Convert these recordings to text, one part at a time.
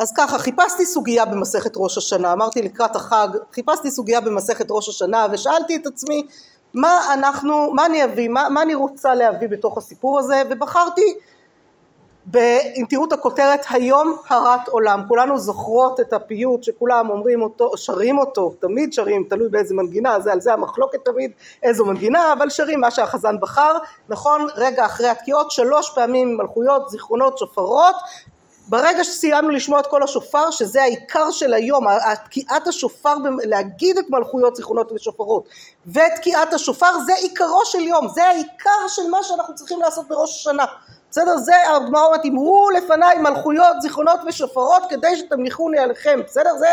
אז ככה, חיפשתי סוגיה במסכת ראש השנה, אמרתי לקראת החג, חיפשתי סוגיה במסכת ראש השנה ושאלתי את עצמי מה אנחנו, מה אני אביא, מה, מה אני רוצה להביא בתוך הסיפור הזה? ובחרתי ב, אם תראו את הכותרת היום הרת עולם כולנו זוכרות את הפיוט שכולם אומרים אותו שרים אותו תמיד שרים תלוי באיזה מנגינה זה על זה המחלוקת תמיד איזו מנגינה אבל שרים מה שהחזן בחר. נכון רגע אחרי התקיעות שלוש פעמים מלכויות זיכרונות שופרות ברגע שסיימנו לשמוע את כל השופר שזה העיקר של היום תקיעת השופר להגיד את מלכויות זיכרונות ושופרות ותקיעת השופר זה עיקרו של יום זה העיקר של מה שאנחנו צריכים לעשות בראש השנה בסדר? זה הגמרא אומרת אמרו לפניי מלכויות זיכרונות ושופרות כדי שתמליכוני עליכם בסדר? זה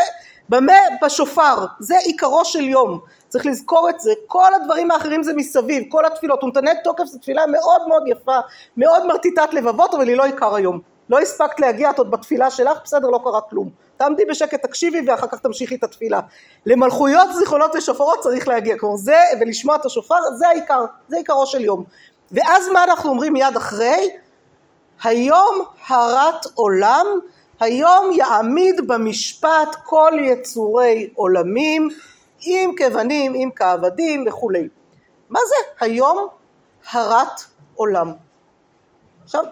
במה? בשופר זה עיקרו של יום צריך לזכור את זה כל הדברים האחרים זה מסביב כל התפילות ונתנה תוקף זו תפילה מאוד מאוד יפה מאוד מרטיטת לבבות אבל היא לא עיקר היום לא הספקת להגיע את עוד בתפילה שלך בסדר לא קרה כלום. תעמדי בשקט תקשיבי ואחר כך תמשיכי את התפילה. למלכויות זיכרונות ושופרות צריך להגיע. כלומר זה ולשמוע את השופר זה העיקר זה עיקרו של יום. ואז מה אנחנו אומרים מיד אחרי? היום הרת עולם, היום יעמיד במשפט כל יצורי עולמים, אם כבנים, אם כעבדים וכולי. מה זה? היום הרת עולם? עכשיו,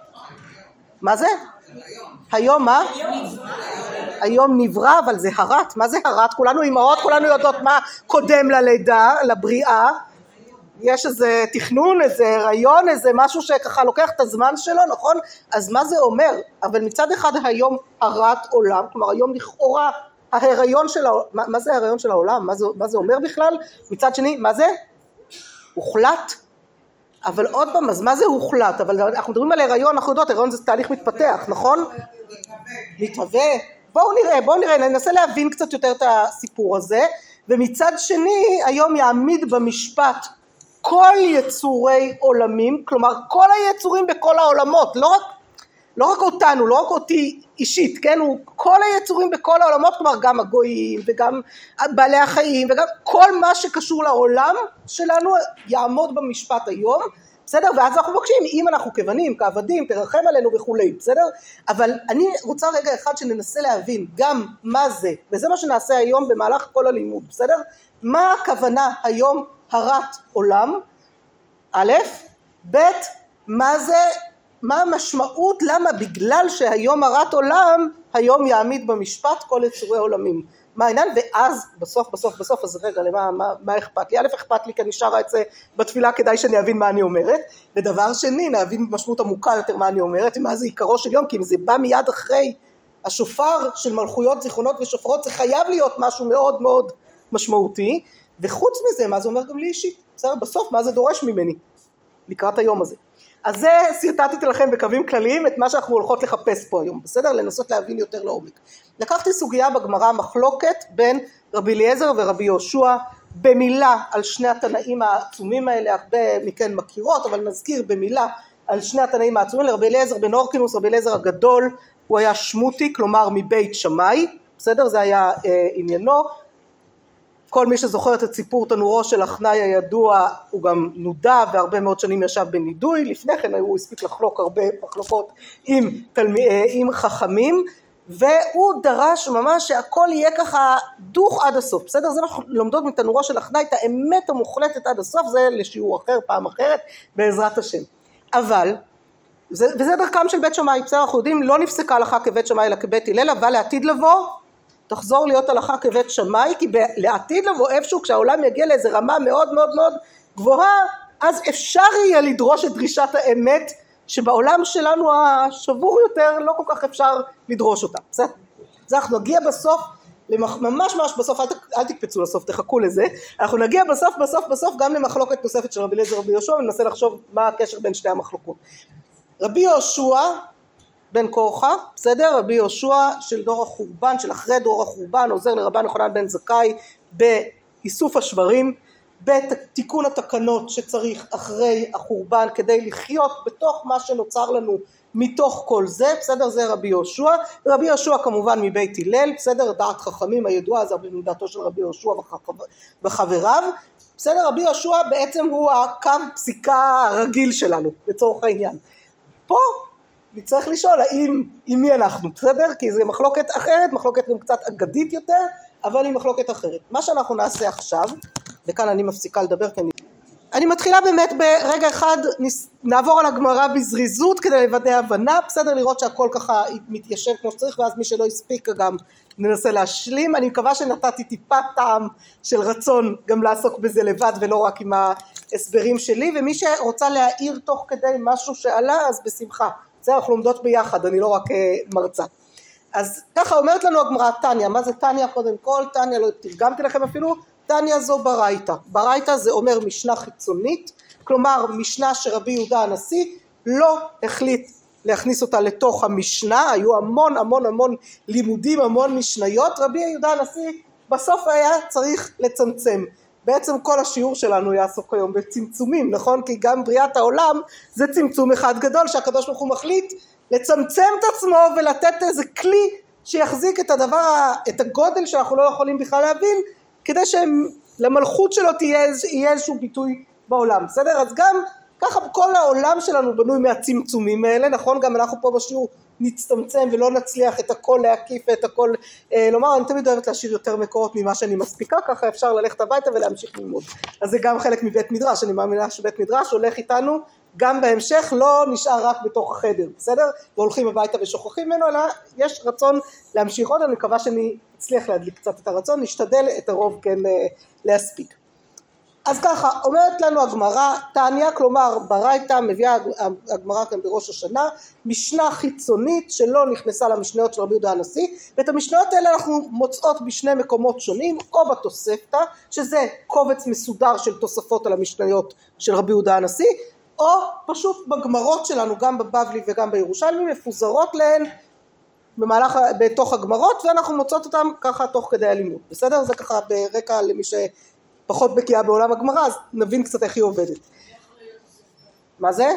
מה זה? היום מה? היום נברא, אבל זה הרת, מה זה הרת? כולנו אימהות, כולנו יודעות מה קודם ללידה, לבריאה, יש איזה תכנון, איזה הריון, איזה משהו שככה לוקח את הזמן שלו, נכון? אז מה זה אומר? אבל מצד אחד היום הרת עולם, כלומר היום לכאורה ההיריון של העולם, מה, מה זה ההיריון של העולם? מה זה, מה זה אומר בכלל? מצד שני, מה זה? הוחלט? אבל עוד פעם, אז מה זה הוחלט? אבל אנחנו מדברים על הריון, אנחנו יודעות, הריון זה תהליך מתפתח, נכון? מתהווה. בואו נראה, בואו נראה, ננסה להבין קצת יותר את הסיפור הזה, ומצד שני היום יעמיד במשפט כל יצורי עולמים, כלומר כל היצורים בכל העולמות, לא רק, לא רק אותנו, לא רק אותי אישית, כן, הוא כל היצורים בכל העולמות, כלומר גם הגויים וגם בעלי החיים וגם כל מה שקשור לעולם שלנו יעמוד במשפט היום, בסדר? ואז אנחנו מבקשים אם אנחנו כבנים, כעבדים, תרחם עלינו וכולי, בסדר? אבל אני רוצה רגע אחד שננסה להבין גם מה זה, וזה מה שנעשה היום במהלך כל הלימוד, בסדר? מה הכוונה היום הרת עולם, א', ב', מה זה, מה המשמעות, למה בגלל שהיום הרת עולם, היום יעמיד במשפט כל יצורי עולמים. מה העניין? ואז בסוף בסוף בסוף אז רגע למה מה, מה אכפת לי? א' אכפת לי כי אני שרה את זה בתפילה כדאי שאני אבין מה אני אומרת ודבר שני להבין במשמעות עמוקה יותר מה אני אומרת ומה זה עיקרו של יום כי אם זה בא מיד אחרי השופר של מלכויות זיכרונות ושופרות זה חייב להיות משהו מאוד מאוד משמעותי וחוץ מזה מה זה אומר גם לי אישית בסדר בסוף מה זה דורש ממני לקראת היום הזה אז זה שרטטתי לכם בקווים כלליים את מה שאנחנו הולכות לחפש פה היום בסדר? לנסות להבין יותר לעומק. לקחתי סוגיה בגמרא מחלוקת בין רבי אליעזר ורבי יהושע במילה על שני התנאים העצומים האלה הרבה מכן מכירות אבל נזכיר במילה על שני התנאים העצומים לרבי אליעזר בן אורקינוס רבי אליעזר הגדול הוא היה שמותי כלומר מבית שמאי בסדר? זה היה אה, עניינו כל מי שזוכר את סיפור תנורו של אחנאי הידוע הוא גם נודע והרבה מאוד שנים ישב בנידוי, לפני כן הוא הספיק לחלוק הרבה מחלוקות עם, תלמי, אה, עם חכמים והוא דרש ממש שהכל יהיה ככה דוך עד הסוף, בסדר? זה אנחנו לומדות מתנורו של אחנאי את האמת המוחלטת עד הסוף, זה לשיעור אחר, פעם אחרת, בעזרת השם. אבל, זה, וזה דרכם של בית שמאי, בסדר? אנחנו יודעים, לא נפסקה הלכה כבית שמאי אלא כבית הלל, אבל לעתיד לבוא תחזור להיות הלכה כבית שמאי כי לעתיד לבוא איפשהו כשהעולם יגיע לאיזה רמה מאוד מאוד מאוד גבוהה אז אפשר יהיה לדרוש את דרישת האמת שבעולם שלנו השבור יותר לא כל כך אפשר לדרוש אותה. בסדר? אז אנחנו נגיע בסוף למח... ממש ממש בסוף אל, אל תקפצו לסוף תחכו לזה. אנחנו נגיע בסוף בסוף בסוף גם למחלוקת נוספת של רבי אליעזר ורבי יהושע וננסה לחשוב מה הקשר בין שתי המחלוקות. רבי יהושע בן קורחה, בסדר? רבי יהושע של דור החורבן, של אחרי דור החורבן, עוזר לרבן יוחנן בן זכאי באיסוף השברים, בתיקון התקנות שצריך אחרי החורבן כדי לחיות בתוך מה שנוצר לנו מתוך כל זה, בסדר? זה רבי יהושע, רבי יהושע כמובן מבית הלל, בסדר? דעת חכמים הידועה זה דעתו של רבי יהושע וחבריו, בסדר? רבי יהושע בעצם הוא הקו פסיקה הרגיל שלנו לצורך העניין. פה נצטרך לשאול האם, עם מי אנחנו, בסדר? כי זו מחלוקת אחרת, מחלוקת גם קצת אגדית יותר, אבל היא מחלוקת אחרת. מה שאנחנו נעשה עכשיו, וכאן אני מפסיקה לדבר כי אני... אני מתחילה באמת ברגע אחד, נעבור על הגמרא בזריזות כדי לוודא הבנה, בסדר? לראות שהכל ככה מתיישב כמו שצריך, ואז מי שלא הספיק גם ננסה להשלים. אני מקווה שנתתי טיפה טעם של רצון גם לעסוק בזה לבד ולא רק עם ההסברים שלי, ומי שרוצה להעיר תוך כדי משהו שעלה, אז בשמחה. זה אנחנו לומדות ביחד, אני לא רק אה, מרצה. אז ככה אומרת לנו הגמרא תניא, מה זה תניא קודם כל? תניא, לא תרגמתי לכם אפילו, תניא זו ברייתא. ברייתא זה אומר משנה חיצונית, כלומר משנה שרבי יהודה הנשיא לא החליט להכניס אותה לתוך המשנה, היו המון המון המון לימודים, המון משניות, רבי יהודה הנשיא בסוף היה צריך לצמצם. בעצם כל השיעור שלנו יעסוק היום בצמצומים, נכון? כי גם בריאת העולם זה צמצום אחד גדול שהקדוש ברוך הוא מחליט לצמצם את עצמו ולתת איזה כלי שיחזיק את הדבר, את הגודל שאנחנו לא יכולים בכלל להבין כדי שלמלכות שלו תהיה, יהיה איזשהו ביטוי בעולם, בסדר? אז גם ככה כל העולם שלנו בנוי מהצמצומים האלה, נכון? גם אנחנו פה בשיעור נצטמצם ולא נצליח את הכל להקיף ואת הכל אה, לומר, אני תמיד אוהבת להשאיר יותר מקורות ממה שאני מספיקה, ככה אפשר ללכת הביתה ולהמשיך ללמוד. אז זה גם חלק מבית מדרש, אני מאמינה שבית מדרש הולך איתנו גם בהמשך, לא נשאר רק בתוך החדר, בסדר? והולכים הביתה ושוכחים ממנו, אלא יש רצון להמשיך עוד, אני מקווה שאני אצליח להדליק קצת את הרצון, נשתדל את הרוב כן אה, להספיק. אז ככה, אומרת לנו הגמרא, תניא, כלומר ברייתא מביאה הגמרא כאן בראש השנה, משנה חיצונית שלא נכנסה למשניות של רבי יהודה הנשיא, ואת המשניות האלה אנחנו מוצאות בשני מקומות שונים, או בתוספתא, שזה קובץ מסודר של תוספות על המשניות של רבי יהודה הנשיא, או פשוט בגמרות שלנו, גם בבבלי וגם בירושלמי, מפוזרות להן במהלך, בתוך הגמרות, ואנחנו מוצאות אותן ככה תוך כדי הלימוד, בסדר? זה ככה ברקע למי ש... פחות בקיאה בעולם הגמרא אז נבין קצת איך היא עובדת. מה זה?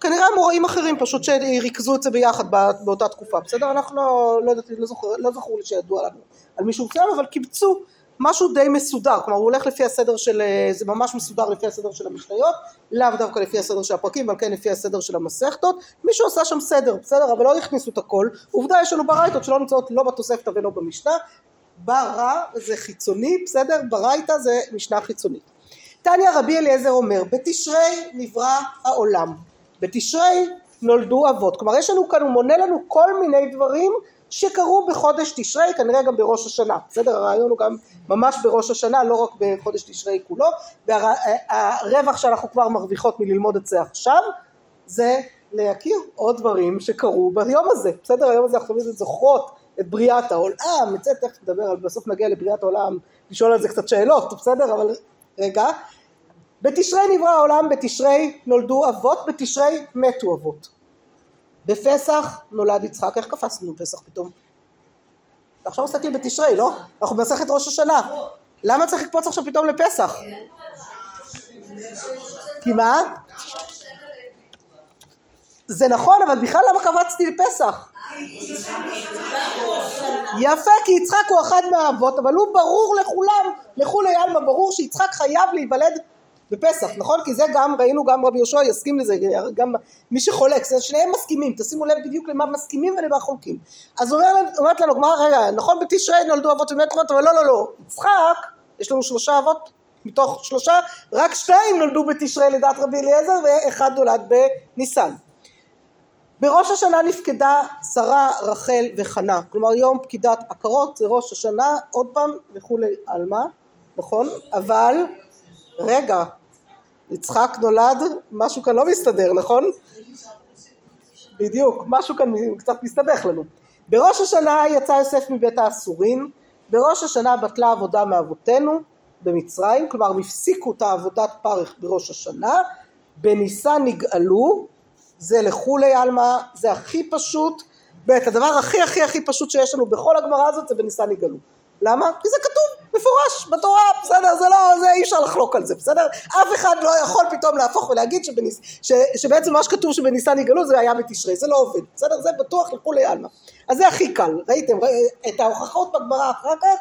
כנראה מוראים אחרים פשוט שריכזו את זה ביחד באותה תקופה, בסדר? אנחנו לא, לא, לא, זוכר, לא זכור לי שידוע לנו על מישהו מסוים אבל קיבצו משהו די מסודר, כלומר הוא הולך לפי הסדר של, זה ממש מסודר לפי הסדר של המשניות, לאו דווקא לפי הסדר של הפרקים, אבל כן לפי הסדר של המסכתות, מישהו עשה שם סדר, בסדר? אבל לא הכניסו את הכל, עובדה יש לנו ברייתות שלא נמצאות לא בתוספתא ולא במשנה, ברא זה חיצוני, בסדר? ברייתא זה משנה חיצונית. תניא רבי אליעזר אומר, בתשרי נברא העולם, בתשרי נולדו אבות. כלומר יש לנו כאן, הוא מונה לנו כל מיני דברים שקרו בחודש תשרי, כנראה גם בראש השנה, בסדר? הרעיון הוא גם ממש בראש השנה, לא רק בחודש תשרי כולו, והרווח שאנחנו כבר מרוויחות מללמוד את זה עכשיו, זה להכיר עוד דברים שקרו ביום הזה, בסדר? היום הזה אנחנו תמיד זוכרות את בריאת העולם, את זה תכף נדבר בסוף נגיע לבריאת העולם, לשאול על זה קצת שאלות, בסדר? אבל רגע. בתשרי נברא העולם, בתשרי נולדו אבות, בתשרי מתו אבות. בפסח נולד יצחק, איך קפצנו בפסח פתאום? עכשיו מסתכלים בתשרי, לא? אנחנו במסכת ראש השנה. למה צריך לקפוץ עכשיו פתאום לפסח? כי מה? זה נכון, אבל בכלל למה קפצתי לפסח? יפה, כי יצחק הוא אחד מהאבות, אבל הוא ברור לכולם, לכולי עלמא ברור שיצחק חייב להיוולד בפסח, נכון? כי זה גם, ראינו גם רבי יהושע יסכים לזה, גם מי שחולק, זה שניהם מסכימים, תשימו לב בדיוק למה מסכימים ולמה חולקים. אז אומר, אומרת לנו גמרא, רגע, נכון בתשרי נולדו אבות ומת אבות, אבל לא, לא, לא, יצחק, יש לנו שלושה אבות מתוך שלושה, רק שתיים נולדו בתשרי לדעת רבי אליעזר ואחד נולד בניסן. בראש השנה נפקדה שרה, רחל וחנה, כלומר יום פקידת עקרות זה ראש השנה, עוד פעם וכולי עלמא, נכון? אבל רגע, יצחק נולד, משהו כאן לא מסתדר, נכון? בדיוק, משהו כאן קצת מסתבך לנו. בראש השנה יצא יוסף מבית האסורים, בראש השנה בטלה עבודה מאבותינו במצרים, כלומר הפסיקו את העבודת פרך בראש השנה, בניסן נגאלו זה לכולי עלמא, זה הכי פשוט, בית הדבר הכי הכי הכי פשוט שיש לנו בכל הגמרא הזאת זה בניסן יגאלו. למה? כי זה כתוב מפורש בתורה, בסדר? זה לא, זה אי אפשר לחלוק על זה, בסדר? אף אחד לא יכול פתאום להפוך ולהגיד שבניס, ש, שבעצם מה שכתוב שבניסן יגאלו זה היה בתשרי, זה לא עובד, בסדר? זה בטוח לכולי עלמא. אז זה הכי קל, ראיתם? את ההוכחות בגמרא אחר כך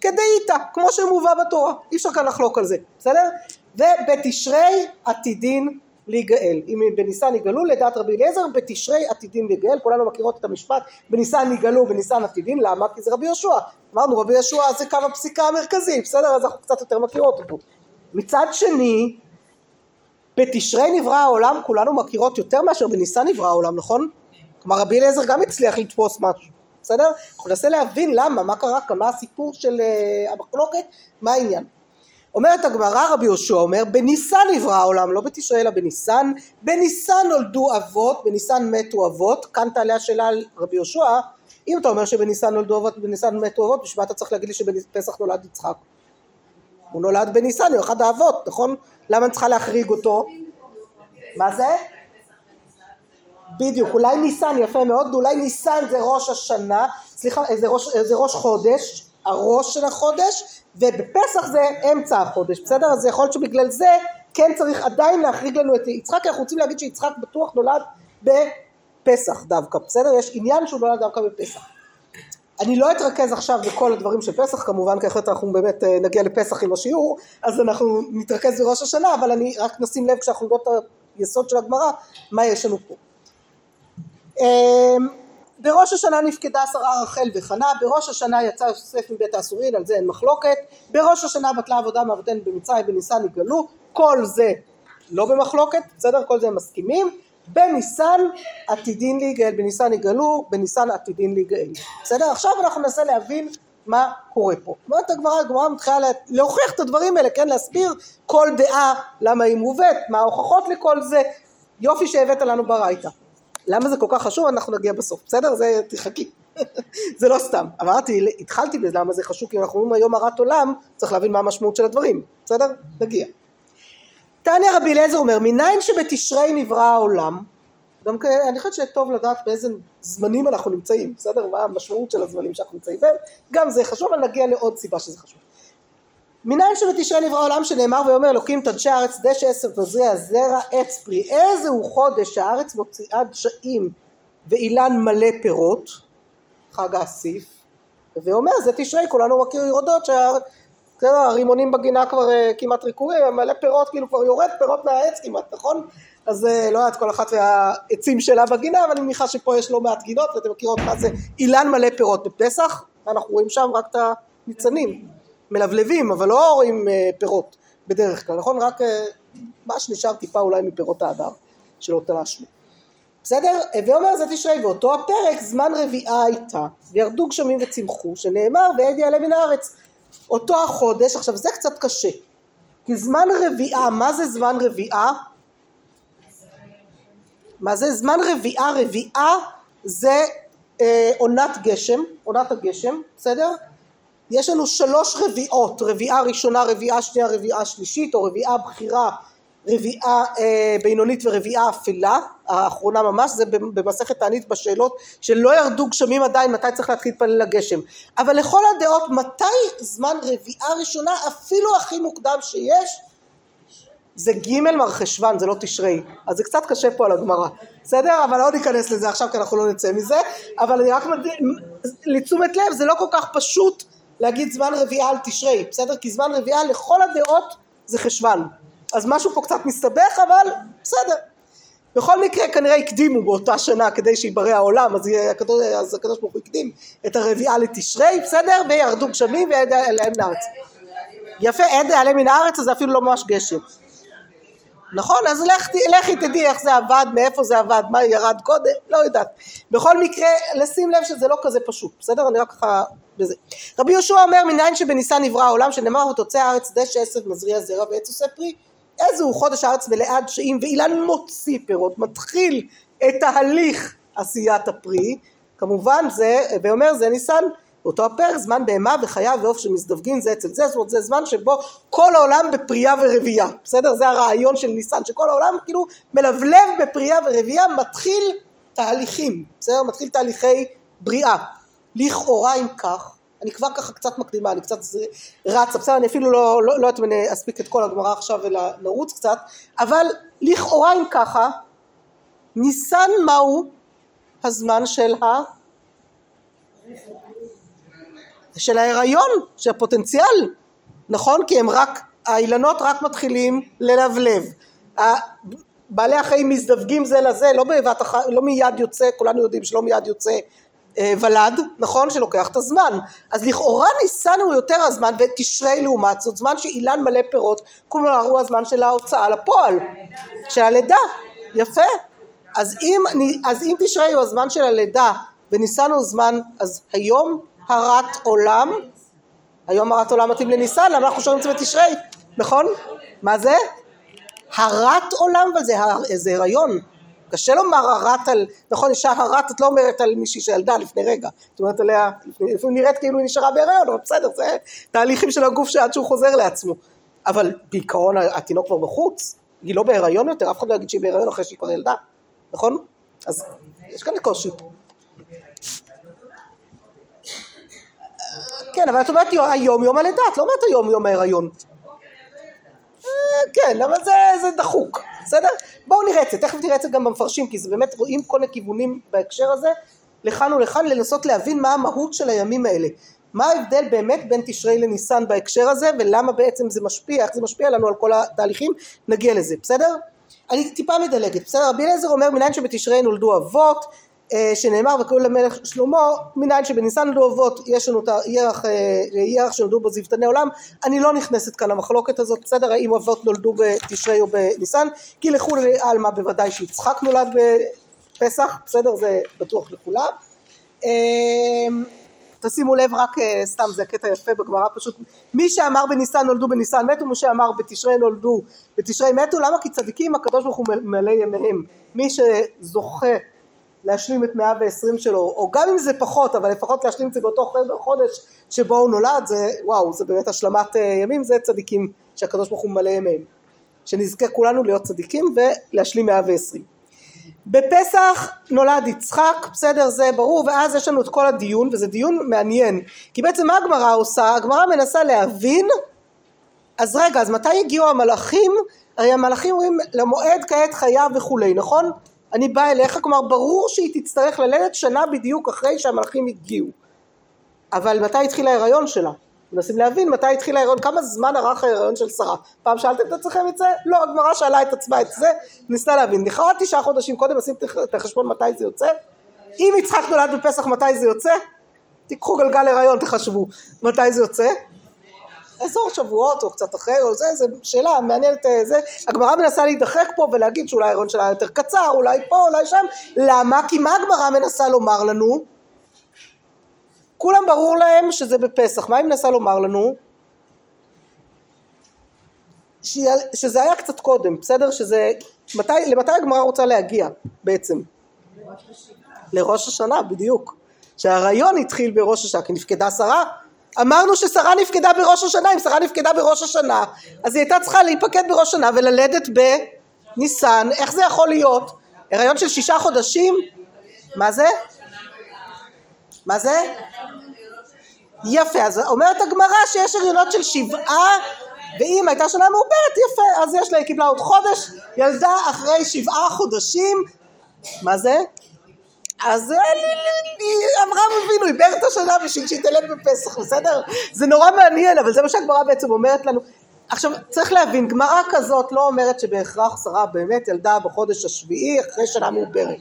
כדאיתא, כמו שמובא בתורה, אי אפשר כאן לחלוק על זה, בסדר? ובתשרי עתידין להיגאל. אם בניסן יגאלו לדעת רבי אליעזר בתשרי עתידים להיגאל, כולנו מכירות את המשפט בניסן יגאלו בניסן עתידים, למה? כי זה רבי יהושע. אמרנו רבי יהושע זה קו הפסיקה המרכזי, בסדר? אז אנחנו קצת יותר מכירות אותו. מצד שני, בתשרי נברא העולם, כולנו מכירות יותר מאשר בניסן נברא העולם, נכון? כלומר רבי אליעזר גם הצליח לתפוס משהו, בסדר? אנחנו ננסה להבין למה, מה קרה כאן, מה הסיפור של uh, המחלוקת, מה העניין. אומרת הגמרא רבי יהושע אומר בניסן נברא העולם לא בתשרי אלא בניסן. בניסן נולדו אבות בניסן מתו אבות כאן תעלה השאלה על רבי יהושע. אם אתה אומר שבניסן נולדו אבות ובניסן מתו אבות בשביל מה אתה צריך להגיד לי שבפסח נולד יצחק? הוא נולד בניסן הוא אחד האבות נכון? למה אני צריכה להחריג אותו? מה זה? בדיוק אולי ניסן יפה מאוד אולי ניסן זה ראש השנה סליחה זה ראש, זה ראש חודש הראש של החודש ובפסח זה אמצע החודש, בסדר? אז יכול להיות שבגלל זה כן צריך עדיין להחריג לנו את יצחק, כי אנחנו רוצים להגיד שיצחק בטוח נולד בפסח דווקא, בסדר? יש עניין שהוא נולד דווקא בפסח. אני לא אתרכז עכשיו בכל הדברים של פסח כמובן, כי אחרת אנחנו באמת אה, נגיע לפסח עם השיעור, אז אנחנו נתרכז בראש השנה, אבל אני רק נשים לב כשאנחנו נדעות את היסוד של הגמרא, מה יש לנו פה. בראש השנה נפקדה שרה רחל וחנה, בראש השנה יצא יוסף מבית האסורים, על זה אין מחלוקת, בראש השנה בטלה עבודה מאבותינו במצרים, בניסן יגאלו, כל זה לא במחלוקת, בסדר? כל זה הם מסכימים, בניסן עתידין להיגאל, בניסן יגאלו, בניסן עתידין להיגאל, בסדר? עכשיו אנחנו ננסה להבין מה קורה פה. אומרת הגמרא, הגמרא מתחילה להוכיח את הדברים האלה, כן? להסביר כל דעה למה היא מובאת, מה ההוכחות לכל זה, יופי שהבאת לנו ברייתא. למה זה כל כך חשוב? אנחנו נגיע בסוף. בסדר? זה תחכי. זה לא סתם. אמרתי התחלתי בזה למה זה חשוב? כי אנחנו אומרים היום הרת עולם צריך להבין מה המשמעות של הדברים. בסדר? נגיע. תניא רבי אליעזר אומר מניין שבתשרי נברא העולם? גם אני חושבת שטוב לדעת באיזה זמנים אנחנו נמצאים. בסדר? מה המשמעות של הזמנים שאנחנו נמצאים בהם? גם זה חשוב אבל נגיע לעוד סיבה שזה חשוב מניין שבתשרי נברא העולם שנאמר ואומר אלוקים תדשי הארץ דשא עשר תזריע זרע עץ פרי. איזה הוא חודש שהארץ מוציאה דשאים ואילן מלא פירות חג האסיף ואומר זה תשרי כולנו מכירים יורדות שהרימונים בגינה כבר uh, כמעט ריקורים מלא פירות כאילו כבר יורד פירות מהעץ כמעט נכון? אז uh, לא יודעת כל אחת והעצים שלה בגינה אבל אני מניחה שפה יש לא מעט גינות ואתם מכירות מה זה אילן מלא פירות בפסח אנחנו רואים שם רק את הניצנים מלבלבים אבל לא רואים אה, פירות בדרך כלל, נכון? רק אה, מה שנשאר טיפה אולי מפירות האדם שלא תלשנו. בסדר? ואומר זה תשרי ואותו הפרק זמן רביעה הייתה וירדו גשמים וצמחו שנאמר ועד יעלה מן הארץ אותו החודש עכשיו זה קצת קשה כי זמן רביעה מה זה זמן רביעה? מה זה זמן רביעה רביעה זה אה, עונת גשם עונת הגשם בסדר? יש לנו שלוש רביעות, רביעה ראשונה, רביעה שנייה, רביעה שלישית, או רביעה בכירה, רביעה אה, בינונית ורביעה אפלה, האחרונה ממש, זה במסכת תענית בשאלות שלא ירדו גשמים עדיין, מתי צריך להתחיל להתפלל לגשם. אבל לכל הדעות, מתי זמן רביעה ראשונה, אפילו הכי מוקדם שיש, זה ג' מרחשוון, זה לא תשרי, אז זה קצת קשה פה על הגמרא, בסדר? אבל לא ניכנס לזה עכשיו כי אנחנו לא נצא מזה, אבל אני רק מבין, לתשומת לב, זה לא כל כך פשוט להגיד זמן רביעה על תשרי, בסדר? כי זמן רביעה לכל הדעות זה חשוון. אז משהו פה קצת מסתבך, אבל בסדר. בכל מקרה כנראה הקדימו באותה שנה כדי שיברא העולם, אז, הקדוש, ברוך הוא הקדים את הרביעה לתשרי, בסדר? וירדו גשמים ועד אליהם לארץ. יפה, עד אליהם מן הארץ, אז זה אפילו לא ממש גשם. נכון? אז לך, לכי תדעי איך זה עבד, מאיפה זה עבד, מה ירד קודם, לא יודעת. בכל מקרה, לשים לב שזה לא כזה פשוט, בסדר? אני רק ככה בזה. רבי יהושע אומר מניין שבניסן נברא העולם שנאמר ותוצא הארץ דשא עשב מזריע זרע ועץ עושה פרי. איזה הוא חודש הארץ מלאה דשאים ואילן מוציא פירות מתחיל את תהליך עשיית הפרי. כמובן זה ואומר זה ניסן אותו הפרק זמן בהמה וחיה ועוף שמזדווגים זה אצל זה. זאת אומרת זה זמן שבו כל העולם בפרייה ורבייה. בסדר? זה הרעיון של ניסן שכל העולם כאילו מלבלב בפרייה ורבייה מתחיל תהליכים. בסדר? מתחיל תהליכי בריאה לכאורה אם כך, אני כבר ככה קצת מקדימה, אני קצת רצה, בסדר, אני אפילו לא, לא, לא יודעת אם אני אספיק את כל הגמרא עכשיו אלא נרוץ קצת, אבל לכאורה אם ככה, ניסן מהו הזמן של ה... של ההיריון, של הפוטנציאל, נכון? כי הם רק, האילנות רק מתחילים ללבלב. בעלי החיים מזדווגים זה לזה, לא בבת אחת, לא מיד יוצא, כולנו יודעים שלא מיד יוצא ולד, נכון? שלוקח את הזמן. אז לכאורה ניסן הוא יותר הזמן ותשרי לעומת זאת, זמן שאילן מלא פירות, כלומר הוא הזמן של ההוצאה לפועל, של הלידה, יפה. אז אם, אז אם תשרי הוא הזמן של הלידה וניסן הוא זמן, אז היום הרת עולם, היום הרת עולם מתאים לניסן, למה אנחנו שומעים את זה בתשרי, נכון? מה זה? הרת עולם, אבל זה, זה הריון. קשה לומר הרת על, נכון אישה הרת את לא אומרת על מישהי שילדה לפני רגע, את אומרת עליה, לפעמים נראית כאילו היא נשארה בהריון, אבל בסדר, זה תהליכים של הגוף שעד שהוא חוזר לעצמו, אבל בעיקרון התינוק כבר בחוץ, היא לא בהריון יותר, אף אחד לא יגיד שהיא בהריון אחרי שהיא כבר ילדה, נכון? אז יש כאן קושי. כן, אבל את אומרת היום יום הלידה, את לא אומרת היום יום ההיריון. אה, כן, אבל זה דחוק, בסדר? בואו נראה את זה, תכף נראה את זה גם במפרשים, כי זה באמת רואים כל הכיוונים בהקשר הזה, לכאן ולכאן, לנסות להבין מה המהות של הימים האלה. מה ההבדל באמת בין תשרי לניסן בהקשר הזה, ולמה בעצם זה משפיע, איך זה משפיע לנו על כל התהליכים, נגיע לזה, בסדר? אני טיפה מדלגת, בסדר? רבי אליעזר אומר מניין שבתשרי נולדו אבות, שנאמר וקראו למלך שלמה מניין שבניסן נולדו אבות יש לנו את הירח, אה, ירח שנולדו בו זבטני עולם. אני לא נכנסת כאן למחלוקת הזאת. בסדר האם אבות נולדו בתשרי או בניסן? כי לכולי עלמא בוודאי שיצחק נולד בפסח. בסדר זה בטוח לכולם. אה, תשימו לב רק סתם זה קטע יפה בגמרא פשוט מי שאמר בניסן נולדו בניסן מתו מי שאמר בתשרי נולדו בתשרי מתו למה? כי צדיקים הקדוש ברוך הוא מלא ימיהם מי שזוכה להשלים את 120 שלו, או גם אם זה פחות, אבל לפחות להשלים את זה באותו חודש שבו הוא נולד, זה וואו, זה באמת השלמת אה, ימים, זה צדיקים שהקדוש ברוך הוא מלא ימיהם. שנזכה כולנו להיות צדיקים ולהשלים 120. בפסח נולד יצחק, בסדר זה ברור, ואז יש לנו את כל הדיון, וזה דיון מעניין, כי בעצם מה הגמרא עושה? הגמרא מנסה להבין, אז רגע, אז מתי הגיעו המלאכים? הרי המלאכים אומרים למועד כעת חייו וכולי, נכון? אני באה אליך, כלומר ברור שהיא תצטרך ללדת שנה בדיוק אחרי שהמלאכים הגיעו. אבל מתי התחיל ההיריון שלה? מנסים להבין מתי התחיל ההיריון, כמה זמן ארך ההיריון של שרה. פעם שאלתם את עצמכם את זה? לא, הגמרא שאלה את עצמה את זה, ניסתה להבין. לכאורה תשעה חודשים קודם עושים את החשבון מתי זה יוצא. אם יצחק נולד בפסח מתי זה יוצא? תיקחו גלגל הריון תחשבו מתי זה יוצא. אזור שבועות או קצת אחרי או זה, זו שאלה מעניינת אה, זה, הגמרא מנסה להידחק פה ולהגיד שאולי ההיריון שלה יותר קצר, אולי פה, אולי שם, למה? כי מה הגמרא מנסה לומר לנו? כולם ברור להם שזה בפסח, מה היא מנסה לומר לנו? שזה היה קצת קודם, בסדר? שזה, מתי, למתי הגמרא רוצה להגיע בעצם? לראש השנה, בדיוק. שהרעיון התחיל בראש השנה, כי נפקדה שרה, אמרנו ששרה נפקדה בראש השנה, אם שרה נפקדה בראש השנה, אז היא הייתה צריכה להיפקד בראש השנה וללדת בניסן, איך זה יכול להיות? הריון של שישה חודשים? מה זה? מה זה? יפה, אז אומרת הגמרא שיש הריונות של שבעה ואם הייתה שנה מעוברת יפה, אז יש לה, היא קיבלה עוד חודש, ילדה אחרי שבעה חודשים, מה זה? אז אברהם אבינו עיבר את השנה בשביל שהיא תלד בפסח, בסדר? זה נורא מעניין, אבל זה מה שהגמרא בעצם אומרת לנו. עכשיו צריך להבין, גמרא כזאת לא אומרת שבהכרח שרה באמת ילדה בחודש השביעי אחרי שנה מעוברת.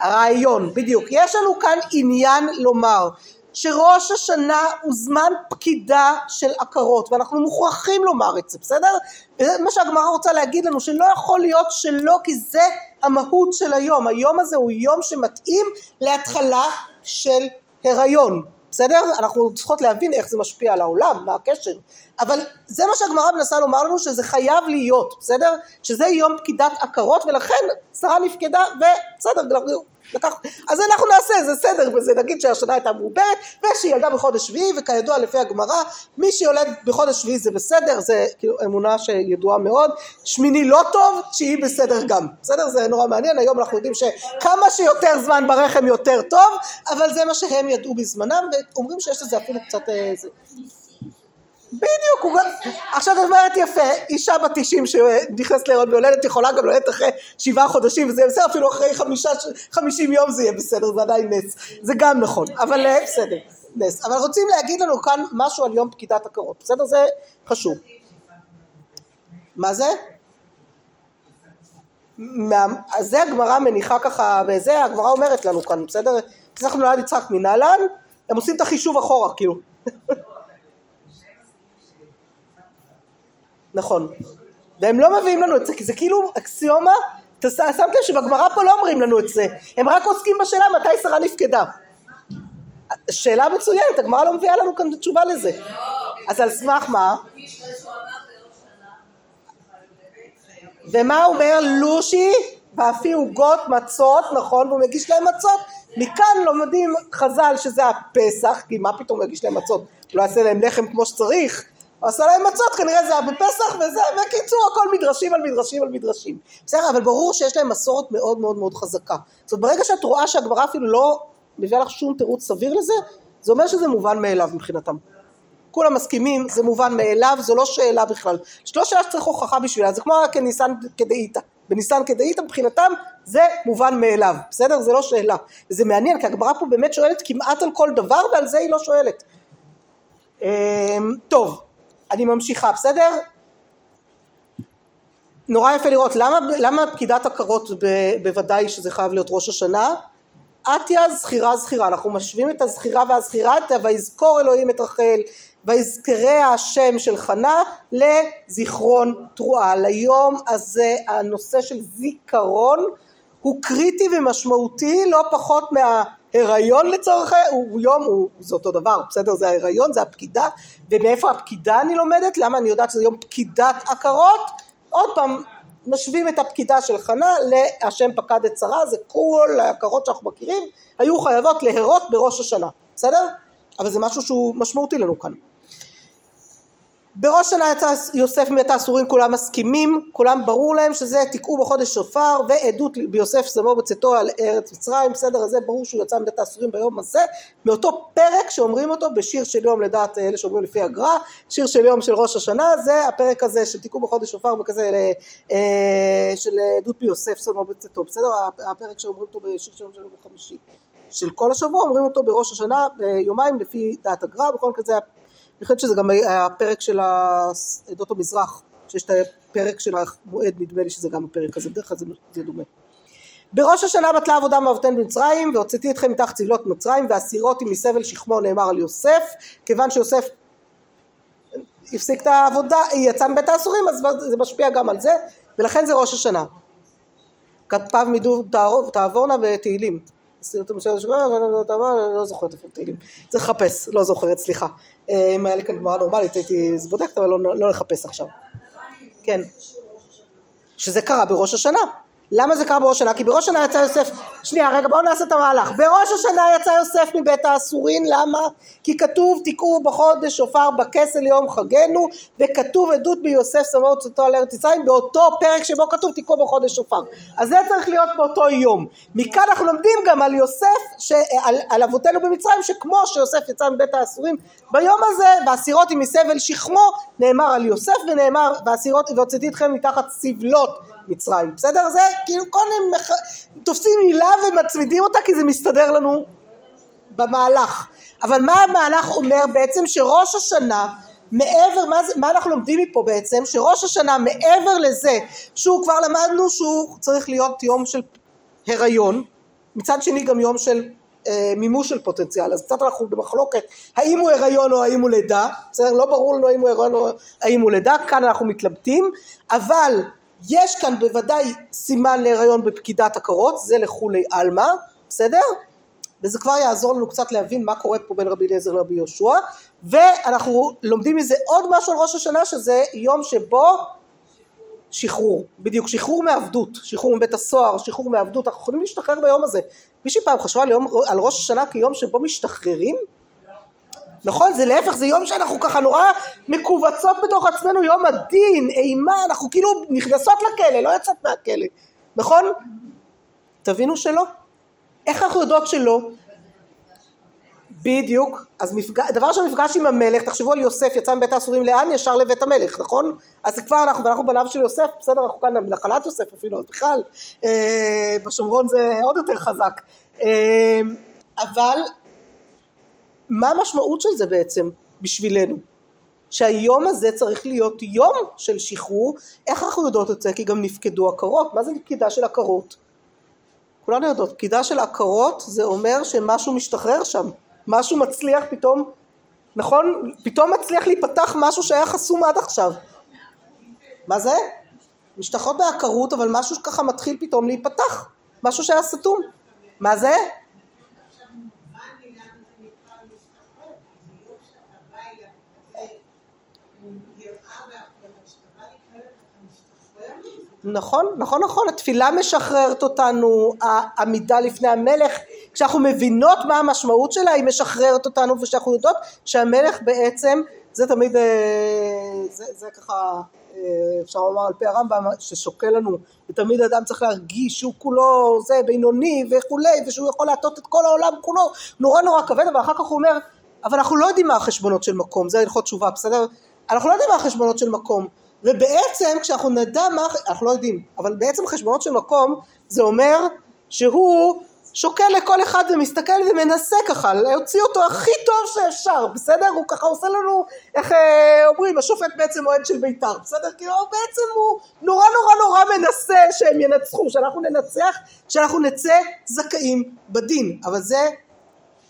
הרעיון, בדיוק. יש לנו כאן עניין לומר שראש השנה הוא זמן פקידה של עקרות ואנחנו מוכרחים לומר את זה, בסדר? וזה מה שהגמרא רוצה להגיד לנו שלא יכול להיות שלא כי זה המהות של היום, היום הזה הוא יום שמתאים להתחלה של הריון, בסדר? אנחנו צריכות להבין איך זה משפיע על העולם, מה הקשר, אבל זה מה שהגמרא מנסה לומר לנו שזה חייב להיות, בסדר? שזה יום פקידת עקרות ולכן שרה נפקדה ובסדר, לקח, אז אנחנו נעשה, זה סדר בזה, נגיד שהשנה הייתה מעוברת ושהיא ילדה בחודש שביעי וכידוע לפי הגמרא מי שיולד בחודש שביעי זה בסדר, זה כאילו אמונה שידועה מאוד, שמיני לא טוב, תשיעי בסדר גם, בסדר? זה נורא מעניין, היום אנחנו יודעים שכמה שיותר זמן ברחם יותר טוב, אבל זה מה שהם ידעו בזמנם ואומרים שיש לזה אפילו קצת איזה בדיוק, הוא גם... עכשיו את אומרת יפה, אישה בת 90 שנכנסת להיריון ויולדת יכולה גם לולדת אחרי שבעה חודשים וזה בסדר, אפילו אחרי חמישה, חמישים יום זה יהיה בסדר, זה עדיין נס, זה גם נכון, אבל אה, בסדר, נס. אבל רוצים להגיד לנו כאן משהו על יום פקידת הקרות, בסדר? זה חשוב. מה זה? מה, זה הגמרא מניחה ככה, וזה הגמרא אומרת לנו כאן, בסדר? פסח נולד יצחק מנהלן, הם עושים את החישוב אחורה, כאילו. נכון. והם לא מביאים לנו את זה, כי זה כאילו אקסיומה, שמת לב שבגמרא פה לא אומרים לנו את זה, הם רק עוסקים בשאלה מתי שרה נפקדה. שאלה מצוינת, הגמרא לא מביאה לנו כאן תשובה לזה. אז על סמך מה? ומה אומר לושי? ואפי עוגות מצות, נכון, והוא מגיש להם מצות. מכאן לומדים חז"ל שזה הפסח, כי מה פתאום הוא מגיש להם מצות? לא יעשה להם לחם כמו שצריך? עשה להם מצות, כנראה זה היה בפסח, וזה, בקיצור הכל מדרשים על מדרשים על מדרשים. בסדר, אבל ברור שיש להם מסורת מאוד מאוד מאוד חזקה. זאת אומרת, ברגע שאת רואה שהגמרא אפילו לא מביאה לך שום תירוץ סביר לזה, זה אומר שזה מובן מאליו מבחינתם. כולם מסכימים, זה מובן מאליו, זו לא שאלה בכלל. זו לא שאלה שצריך הוכחה בשבילה, זה כמו כניסן כדאיתא. בניסן כדאיתא מבחינתם זה מובן מאליו, בסדר? זה לא שאלה. וזה מעניין, כי הגמרא פה באמת שואלת כמעט על כל דבר ועל זה היא לא שואלת. אמ, טוב, אני ממשיכה, בסדר? נורא יפה לראות, למה, למה פקידת עקרות בוודאי שזה חייב להיות ראש השנה? עטיה זכירה זכירה, אנחנו משווים את הזכירה והזכירה, ויזכור אלוהים את רחל, ויזכרה השם של חנה לזיכרון תרועה. ליום הזה הנושא של זיכרון הוא קריטי ומשמעותי לא פחות מההיריון לצורך, הוא יום, הוא, זה אותו דבר, בסדר? זה ההיריון, זה הפקידה, ומאיפה הפקידה אני לומדת? למה אני יודעת שזה יום פקידת עקרות? עוד פעם, משווים את הפקידה של חנה להשם פקד את שרה, זה כל העקרות שאנחנו מכירים, היו חייבות להרות בראש השנה, בסדר? אבל זה משהו שהוא משמעותי לנו כאן. בראש שנה יצא יוסף מבית האסורים כולם מסכימים, כולם ברור להם שזה תקעו בחודש שופר ועדות ביוסף שמו בצאתו על ארץ מצרים, בסדר? אז זה ברור שהוא יצא מבית האסורים ביום הזה, מאותו פרק שאומרים אותו בשיר של יום לדעת אלה שאומרים לפי הגר"א, שיר של יום של ראש השנה, זה הפרק הזה של תקעו בחודש שופר וכזה אה, של עדות ביוסף שמו בצאתו, בסדר? הפרק שאומרים אותו בשיר של יום של יום חמישי. של כל השבוע אומרים אותו בראש השנה יומיים לפי דעת הגר"א, בכל מקרה זה אני חושבת שזה גם הפרק של עדות המזרח, שיש את הפרק של המועד, נדמה לי שזה גם הפרק הזה, בדרך כלל זה, דומה. בראש השנה בטלה עבודה מאבותינו במצרים והוצאתי אתכם מתחת צבלות מצרים והסירותי מסבל שכמו נאמר על יוסף כיוון שיוסף הפסיק את העבודה, יצא מבית האסורים אז זה משפיע גם על זה ולכן זה ראש השנה. כפיו מידו תעבורנה ותהילים לא זוכרת איפה תהילים, צריך לחפש, לא זוכרת, סליחה. אה, אם היה לי כאן גמרא נורמלית הייתי בודקת, אבל לא, לא לחפש עכשיו. כן. שזה קרה בראש השנה. למה זה קרה בראש השנה? כי בראש השנה יצא יוסף, שנייה רגע בואו נעשה את המהלך, בראש השנה יצא יוסף מבית האסורים, למה? כי כתוב תקעו בחודש שופר בכסל יום חגנו וכתוב עדות ביוסף שמו הוצאתו על ארץ ישראל באותו פרק שבו כתוב תקעו בחודש שופר אז זה צריך להיות באותו יום מכאן אנחנו לומדים גם על יוסף, ש... על, על אבותינו במצרים שכמו שיוסף יצא מבית האסורים ביום הזה והסירות עם מסבל שכמו נאמר על יוסף ונאמר והסירות והוצאתי אתכם מתחת סבלות מצרים, בסדר? זה כאילו הם מח... תופסים מילה ומצמידים אותה כי זה מסתדר לנו במהלך. אבל מה המהלך אומר בעצם שראש השנה מעבר, מה, זה, מה אנחנו לומדים מפה בעצם? שראש השנה מעבר לזה שהוא כבר למדנו שהוא צריך להיות יום של הריון, מצד שני גם יום של אה, מימוש של פוטנציאל, אז קצת אנחנו במחלוקת האם הוא הריון או האם הוא לידה, בסדר? לא ברור לנו האם הוא הריון או האם הוא לידה, כאן אנחנו מתלבטים, אבל יש כאן בוודאי סימן להיריון בפקידת הקורות, זה לכולי עלמא, בסדר? וזה כבר יעזור לנו קצת להבין מה קורה פה בין רבי אליעזר לרבי יהושע ואנחנו לומדים מזה עוד משהו על ראש השנה שזה יום שבו שחרור, בדיוק שחרור מעבדות, שחרור מבית הסוהר, שחרור מעבדות, אנחנו יכולים להשתחרר ביום הזה. מישהי פעם חשבה על, יום, על ראש השנה כיום שבו משתחררים? נכון? זה להפך, זה יום שאנחנו ככה נורא מכווצות בתוך עצמנו, יום הדין, אימה, אנחנו כאילו נכנסות לכלא, לא יוצאות מהכלא, נכון? תבינו שלא. איך אנחנו יודעות שלא? בדיוק, אז מפג... דבר שמפגש עם המלך, תחשבו על יוסף יצא מבית האסורים לאן? ישר לבית המלך, נכון? אז כבר אנחנו, ואנחנו בניו של יוסף, בסדר, אנחנו כאן נחלת יוסף אפילו, בכלל, אה, בשומרון זה עוד יותר חזק, אה, אבל מה המשמעות של זה בעצם בשבילנו? שהיום הזה צריך להיות יום של שחרור. איך אנחנו יודעות את זה? כי גם נפקדו עקרות. מה זה פקידה של עקרות? כולנו יודעות, פקידה של עקרות זה אומר שמשהו משתחרר שם, משהו מצליח פתאום, נכון? פתאום מצליח להיפתח משהו שהיה חסום עד עכשיו. מה זה? משתחות בעקרות אבל משהו ככה מתחיל פתאום להיפתח, משהו שהיה סתום. מה זה? נכון, נכון, נכון, התפילה משחררת אותנו, העמידה לפני המלך, כשאנחנו מבינות מה המשמעות שלה היא משחררת אותנו ושאנחנו יודעות שהמלך בעצם, זה תמיד, אה, זה, זה ככה אה, אפשר לומר על פי הרמב"ם ששוקל לנו ותמיד אדם צריך להרגיש שהוא כולו זה בינוני וכולי ושהוא יכול להטות את כל העולם כולו. נורא נורא כבד אבל אחר כך הוא אומר אבל אנחנו לא יודעים מה החשבונות של מקום זה הלכות תשובה בסדר? אנחנו לא יודעים מה החשבונות של מקום ובעצם כשאנחנו נדע מה, אנחנו לא יודעים, אבל בעצם חשבונות של מקום זה אומר שהוא שוקל לכל אחד ומסתכל ומנסה ככה להוציא אותו הכי טוב שאפשר, בסדר? הוא ככה עושה לנו, איך אה, אומרים, השופט בעצם אוהד של בית"ר, בסדר? כאילו בעצם הוא נורא נורא נורא מנסה שהם ינצחו, שאנחנו ננצח, שאנחנו נצא זכאים בדין, אבל זה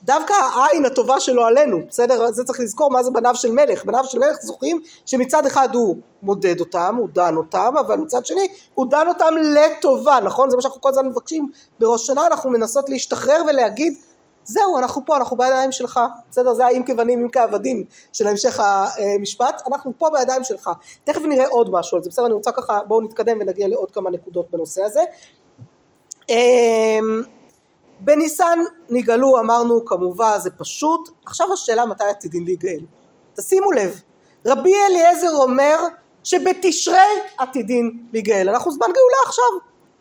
דווקא העין הטובה שלו עלינו, בסדר? זה צריך לזכור מה זה בניו של מלך. בניו של מלך זוכרים שמצד אחד הוא מודד אותם, הוא דן אותם, אבל מצד שני הוא דן אותם לטובה, נכון? זה מה שאנחנו כל הזמן מבקשים בראש שנה, אנחנו מנסות להשתחרר ולהגיד זהו, אנחנו פה, אנחנו בידיים שלך, בסדר? זה האם כבנים אם כעבדים של המשך המשפט, אנחנו פה בידיים שלך. תכף נראה עוד משהו על זה, בסדר? אני רוצה ככה, בואו נתקדם ונגיע לעוד כמה נקודות בנושא הזה. בניסן נגאלו אמרנו כמובן זה פשוט. עכשיו השאלה מתי עתידים להיגאל? תשימו לב רבי אליעזר אומר שבתשרי עתידים להיגאל. אנחנו זמן גאולה עכשיו.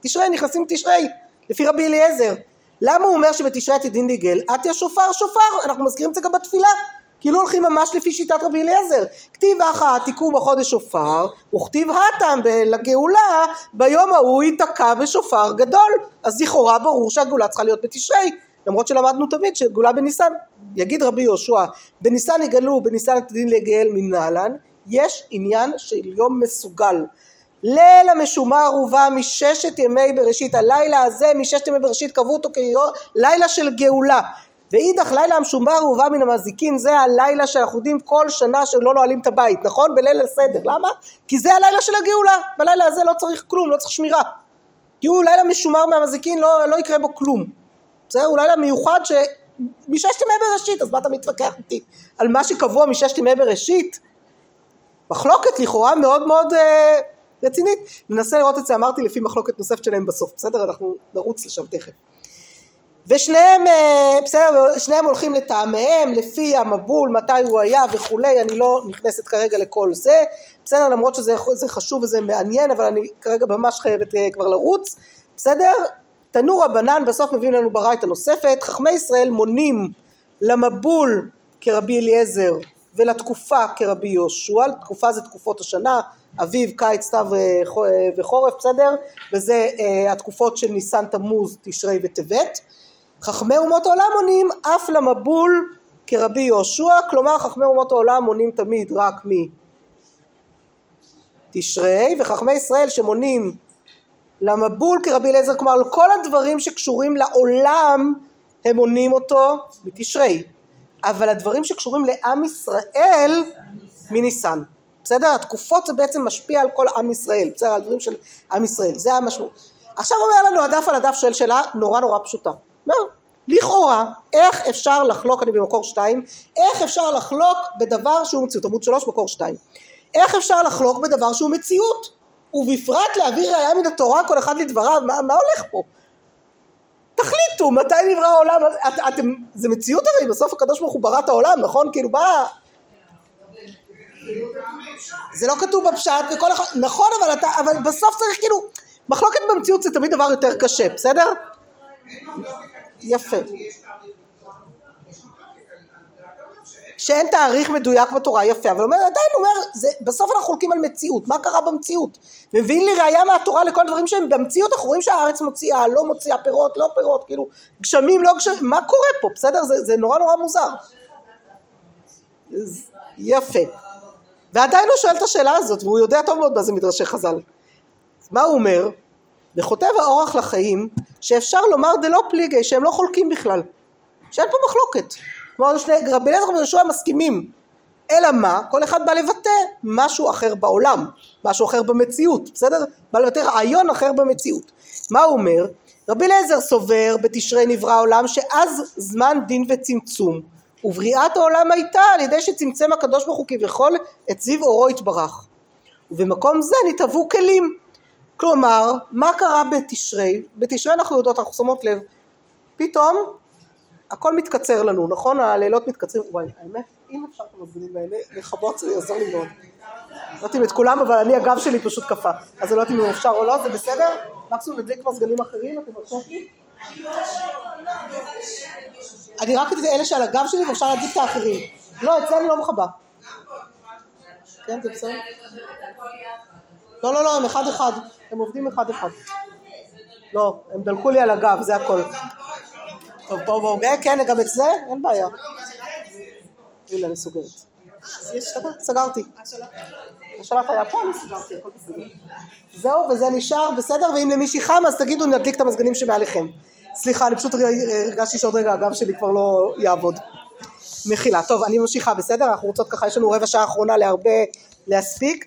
תשרי נכנסים תשרי לפי רבי אליעזר. למה הוא אומר שבתשרי עתידים להיגאל? עטיה שופר שופר. אנחנו מזכירים את זה גם בתפילה כאילו הולכים ממש לפי שיטת רבי אליעזר. כתיב אחא תיקעו בחודש שופר, וכתיב הטם לגאולה, ביום ההוא ייתקע בשופר גדול. אז לכאורה ברור שהגאולה צריכה להיות בתשרי, למרות שלמדנו תמיד שגאולה בניסן. יגיד רבי יהושע, בניסן יגאלו, בניסן עתידין לגאל מנהלן, יש עניין של יום מסוגל. ליל המשומר הובא מששת ימי בראשית, הלילה הזה מששת ימי בראשית קבעו אותו כלילה של גאולה. ואידך לילה המשומר הובא מן המזיקין זה הלילה שאנחנו יודעים כל שנה שלא נועלים את הבית נכון? בליל הסדר. למה? כי זה הלילה של הגאולה. בלילה הזה לא צריך כלום לא צריך שמירה. כי הוא לילה משומר מהמזיקין לא, לא יקרה בו כלום? הוא לילה מיוחד שמששת ימי בראשית. אז מה אתה מתווכח איתי? על מה שקבוע מששת ימי בראשית? מחלוקת לכאורה מאוד מאוד אה, רצינית. ננסה לראות את זה. אמרתי לפי מחלוקת נוספת שלהם בסוף. בסדר? אנחנו נרוץ לשם תכף ושניהם אה, בסדר שניהם הולכים לטעמיהם לפי המבול מתי הוא היה וכולי אני לא נכנסת כרגע לכל זה. בסדר למרות שזה חשוב וזה מעניין אבל אני כרגע ממש חייבת אה, כבר לרוץ. בסדר? תנו רבנן בסוף מביאים לנו ברייתא נוספת. חכמי ישראל מונים למבול כרבי אליעזר ולתקופה כרבי יהושע. תקופה זה תקופות השנה אביב, קיץ, סתיו אה, וחורף, בסדר? וזה התקופות של ניסן, תמוז, תשרי וטבת. חכמי אומות העולם עונים אף למבול כרבי יהושע, כלומר חכמי אומות העולם מונים תמיד רק מתשרי, וחכמי ישראל שמונים למבול כרבי אליעזר, כלומר כל הדברים שקשורים לעולם הם מונים אותו מתשרי, אבל הדברים שקשורים לעם ישראל מניסן, בסדר? התקופות זה בעצם משפיע על כל עם ישראל, בסדר? על דברים של עם ישראל, זה המשמעות. עכשיו אומר לנו הדף על הדף שואל שאלה נורא נורא פשוטה. לא, לכאורה, איך אפשר לחלוק, אני במקור שתיים, איך אפשר לחלוק בדבר שהוא מציאות, עמוד שלוש מקור שתיים, איך אפשר לחלוק בדבר שהוא מציאות, ובפרט להעביר ראייה מן התורה כל אחד לדבריו, מה, מה הולך פה? תחליטו מתי נברא העולם, את, אתם, זה מציאות הרי, בסוף הקדוש ברוך הוא ברא את העולם, נכון? כאילו בא... זה לא כתוב בפשט, וכל אחד, נכון אבל אתה, אבל בסוף צריך כאילו, מחלוקת במציאות זה תמיד דבר יותר קשה, בסדר? יפה. שאין תאריך מדויק בתורה, יפה, אבל אומר, עדיין אומר, זה, בסוף אנחנו חולקים על מציאות, מה קרה במציאות? מביאים לי ראייה מהתורה לכל דברים שהם במציאות, אנחנו רואים שהארץ מוציאה, לא מוציאה פירות, לא פירות, כאילו, גשמים, לא גשמים, מה קורה פה, בסדר? זה, זה נורא נורא מוזר. יפה. ועדיין הוא שואל את השאלה הזאת, והוא יודע טוב מאוד מה זה מדרשי חז"ל. מה הוא אומר? וכותב האורח לחיים, שאפשר לומר דלא פליגי, שהם לא חולקים בכלל, שאין פה מחלוקת. כלומר, שני, רבי אליעזר ויהושע מסכימים. אלא מה? כל אחד בא לבטא משהו אחר בעולם, משהו אחר במציאות, בסדר? בא לבטא רעיון אחר במציאות. מה הוא אומר? רבי אליעזר סובר בתשרי נברא העולם שאז זמן דין וצמצום ובריאת העולם הייתה על ידי שצמצם הקדוש ברוך הוא כביכול את זיו אורו יתברך ובמקום זה נתהוו כלים כלומר מה קרה בתשרי? בתשרי אנחנו יודעות אנחנו שמות לב פתאום הכל מתקצר לנו נכון? הלילות מתקצרים וואי האמת אם אפשר את המזגנים האלה לכבות זה יעזור לי מאוד לא יודעת אם את כולם אבל אני הגב שלי פשוט קפא אז אני לא יודעת אם אפשר או לא זה בסדר? מקסימום נדליק מזגנים אחרים, אתם מרשות לי? אני רק את אלה שעל הגב שלי ואפשר להדליק את האחרים. לא, את זה אני לא מכבה. כן, זה בסדר? לא, לא, לא, הם אחד אחד. הם עובדים אחד אחד. לא, הם דלקו לי על הגב, זה הכל. טוב, בואו, בואו. כן, גם את זה? אין בעיה. הנה, אני סוגרת. סגרתי. השלט היה פה, אני סגרתי, הכל בסדר. זהו, וזה נשאר בסדר, ואם למישהי חם אז תגידו נדליק את המזגנים שמעליכם. סליחה, אני פשוט הרגשתי שעוד רגע הגב שלי כבר לא יעבוד. מחילה. טוב, אני ממשיכה, בסדר? אנחנו רוצות ככה, יש לנו רבע שעה אחרונה להרבה להספיק.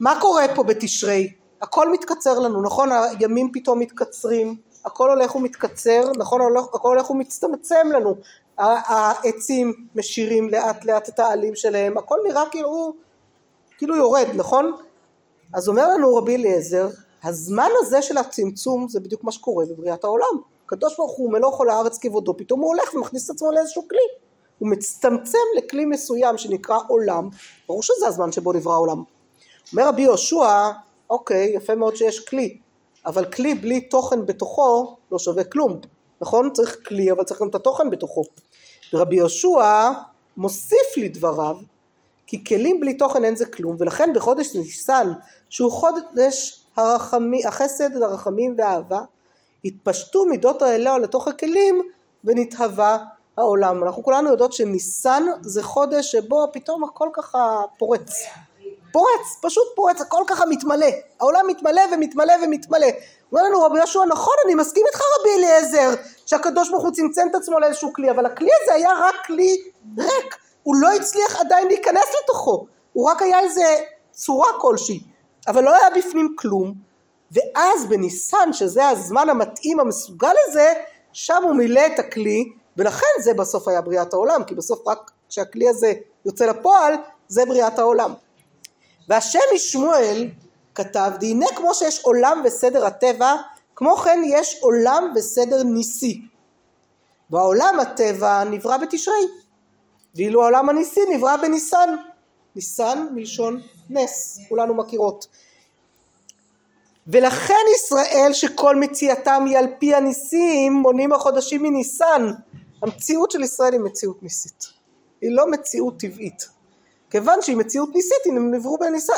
מה קורה פה בתשרי? הכל מתקצר לנו, נכון? הימים פתאום מתקצרים, הכל הולך ומתקצר, נכון? הכל הולך ומצטמצם לנו. העצים משירים לאט לאט את העלים שלהם, הכל נראה כאילו, כאילו יורד, נכון? אז אומר לנו רבי אליעזר, הזמן הזה של הצמצום זה בדיוק מה שקורה בבריאת העולם. הקדוש ברוך הוא מלוא כל הארץ כבודו, פתאום הוא הולך ומכניס את עצמו לאיזשהו כלי. הוא מצטמצם לכלי מסוים שנקרא עולם, ברור שזה הזמן שבו נברא העולם. אומר רבי יהושע, אוקיי, יפה מאוד שיש כלי, אבל כלי בלי תוכן בתוכו לא שווה כלום, נכון? צריך כלי, אבל צריך גם את התוכן בתוכו. ורבי יהושע מוסיף לדבריו, כי כלים בלי תוכן אין זה כלום, ולכן בחודש ניסן, שהוא חודש הרחמי, החסד, הרחמים והאהבה, התפשטו מידות האלה לתוך הכלים ונתהווה העולם. אנחנו כולנו יודעות שניסן זה חודש שבו פתאום הכל ככה פורץ. פורץ, פשוט פורץ, הכל ככה מתמלא. העולם מתמלא ומתמלא ומתמלא. אומר לנו רבי יהושע, נכון, אני מסכים איתך רבי אליעזר, שהקדוש ברוך הוא צמצם את עצמו לאיזשהו כלי, אבל הכלי הזה היה רק כלי ריק. הוא לא הצליח עדיין להיכנס לתוכו. הוא רק היה איזה צורה כלשהי. אבל לא היה בפנים כלום. ואז בניסן, שזה הזמן המתאים המסוגל לזה, שם הוא מילא את הכלי, ולכן זה בסוף היה בריאת העולם, כי בסוף רק כשהכלי הזה יוצא לפועל, זה בריאת העולם. והשם משמואל כתב, והנה כמו שיש עולם וסדר הטבע, כמו כן יש עולם וסדר ניסי. והעולם הטבע נברא בתשרי, ואילו העולם הניסי נברא בניסן. ניסן מלשון נס, כולנו מכירות. ולכן ישראל שכל מציאתם היא על פי הניסים מונים החודשים מניסן. המציאות של ישראל היא מציאות ניסית. היא לא מציאות טבעית. כיוון שהיא מציאות ניסית הם נבראו בניסן,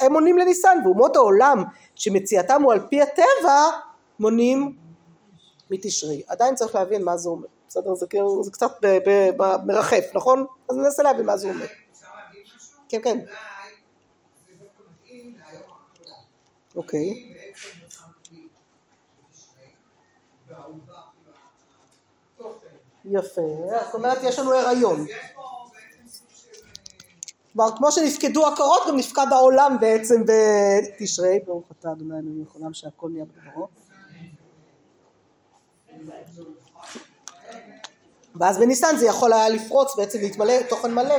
הם מונים לניסן ואומות העולם שמציאתם הוא על פי הטבע מונים מתשרי. עדיין צריך להבין מה זה אומר. בסדר? זה, כאילו, זה קצת מרחף, נכון? אז ננסה להבין מה זה אומר. כן, כן. אוקיי. יפה, זאת אומרת יש לנו הריון. כלומר כמו שנפקדו הקורות גם נפקד העולם בעצם בתשרי, ברוך אתה אדוני אלוהים לכולם שהכל נהיה בדברו. ואז בניסן זה יכול היה לפרוץ בעצם להתמלא תוכן מלא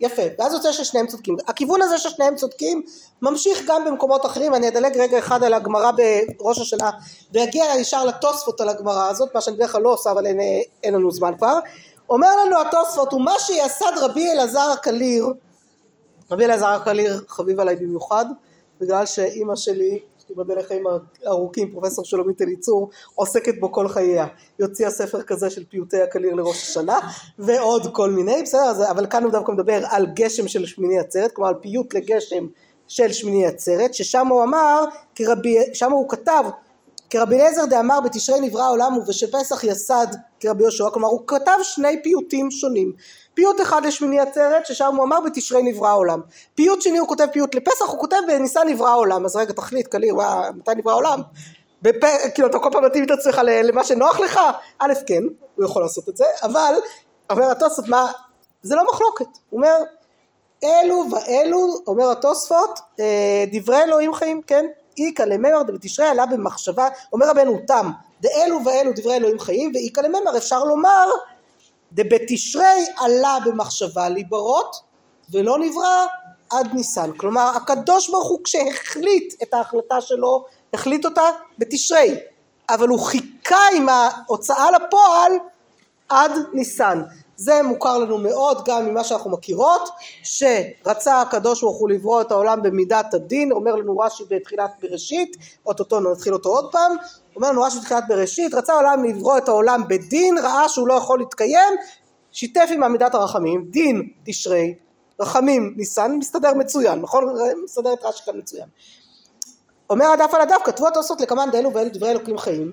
יפה, ואז יוצא ששניהם צודקים. הכיוון הזה ששניהם צודקים ממשיך גם במקומות אחרים, אני אדלג רגע אחד על הגמרא בראש השנה ואגיע ישר לתוספות על הגמרא הזאת, מה שאני בדרך כלל לא עושה אבל אין, אין לנו זמן כבר. אומר לנו התוספות, ומה שיסד רבי אלעזר הקליר, רבי אלעזר הקליר חביב עליי במיוחד, בגלל שאימא שלי תיבדל לחיים ארוכים, פרופסור שלומית אליצור, עוסקת בו כל חייה. היא הוציאה ספר כזה של פיוטי הקליר לראש השנה, ועוד כל מיני, בסדר, אבל כאן הוא דווקא מדבר על גשם של שמיני עצרת, כלומר על פיוט לגשם של שמיני עצרת, ששם הוא אמר, כרבי, שם הוא כתב כרבי אליעזר דאמר בתשרי נברא העולם ובשפסח יסד כרבי יהושע, כלומר הוא כתב שני פיוטים שונים. פיוט אחד לשמיני עצרת ששם הוא אמר בתשרי נברא העולם. פיוט שני הוא כותב פיוט לפסח, הוא כותב בניסן נברא העולם. אז רגע תחליט קליר, מתי נברא העולם? בפ... כאילו אתה כל פעם מתאים את עצמך למה שנוח לך? א' כן, הוא יכול לעשות את זה, אבל אומר התוספות מה, זה לא מחלוקת, הוא אומר אלו ואלו, אומר התוספות, אה, דברי אלוהים חיים, כן? איכא לממר דבתשרי עלה במחשבה, אומר רבנו תם, דאלו ואלו דברי אלוהים חיים, ואיכא לממר אפשר לומר דבתשרי עלה במחשבה ליברות ולא נברא עד ניסן. כלומר הקדוש ברוך הוא כשהחליט את ההחלטה שלו, החליט אותה בתשרי, אבל הוא חיכה עם ההוצאה לפועל עד ניסן. זה מוכר לנו מאוד גם ממה שאנחנו מכירות, שרצה הקדוש ברוך הוא לברוא את העולם במידת הדין, אומר לנו רש"י בתחילת בראשית, אוטוטו נתחיל אותו עוד פעם, אומר לנו רש"י בתחילת בראשית, רצה העולם לברוא את העולם בדין, ראה שהוא לא יכול להתקיים, שיתף עם עמידת הרחמים, דין תשרי, רחמים ניסן, מסתדר מצוין, נכון? מסתדר את רש"י כאן מצוין. אומר הדף על הדף, כתבו התוספות לקמן דאלו ואלו דברי אלוקים חיים,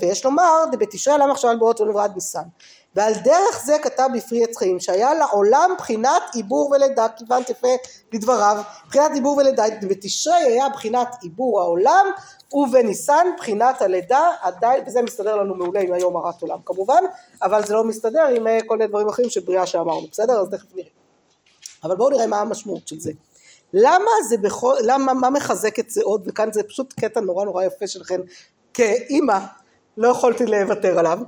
ויש לומר דבתשרי עלה מחשבה על בואות ולברא עד ניסן. ועל דרך זה כתב בפרי עץ חיים שהיה לעולם בחינת עיבור ולידה כיוון תפה לדבריו בחינת עיבור ולידה בתשרי היה בחינת עיבור העולם ובניסן בחינת הלידה עדיין וזה מסתדר לנו מעולה עם היום הרת עולם כמובן אבל זה לא מסתדר עם אה, כל מיני דברים אחרים של בריאה שאמרנו בסדר? אז תכף נראה. אבל בואו נראה מה המשמעות של זה. למה זה בכל למה מה מחזק את זה עוד? וכאן זה פשוט קטע נורא נורא יפה שלכם כאימא לא יכולתי לוותר עליו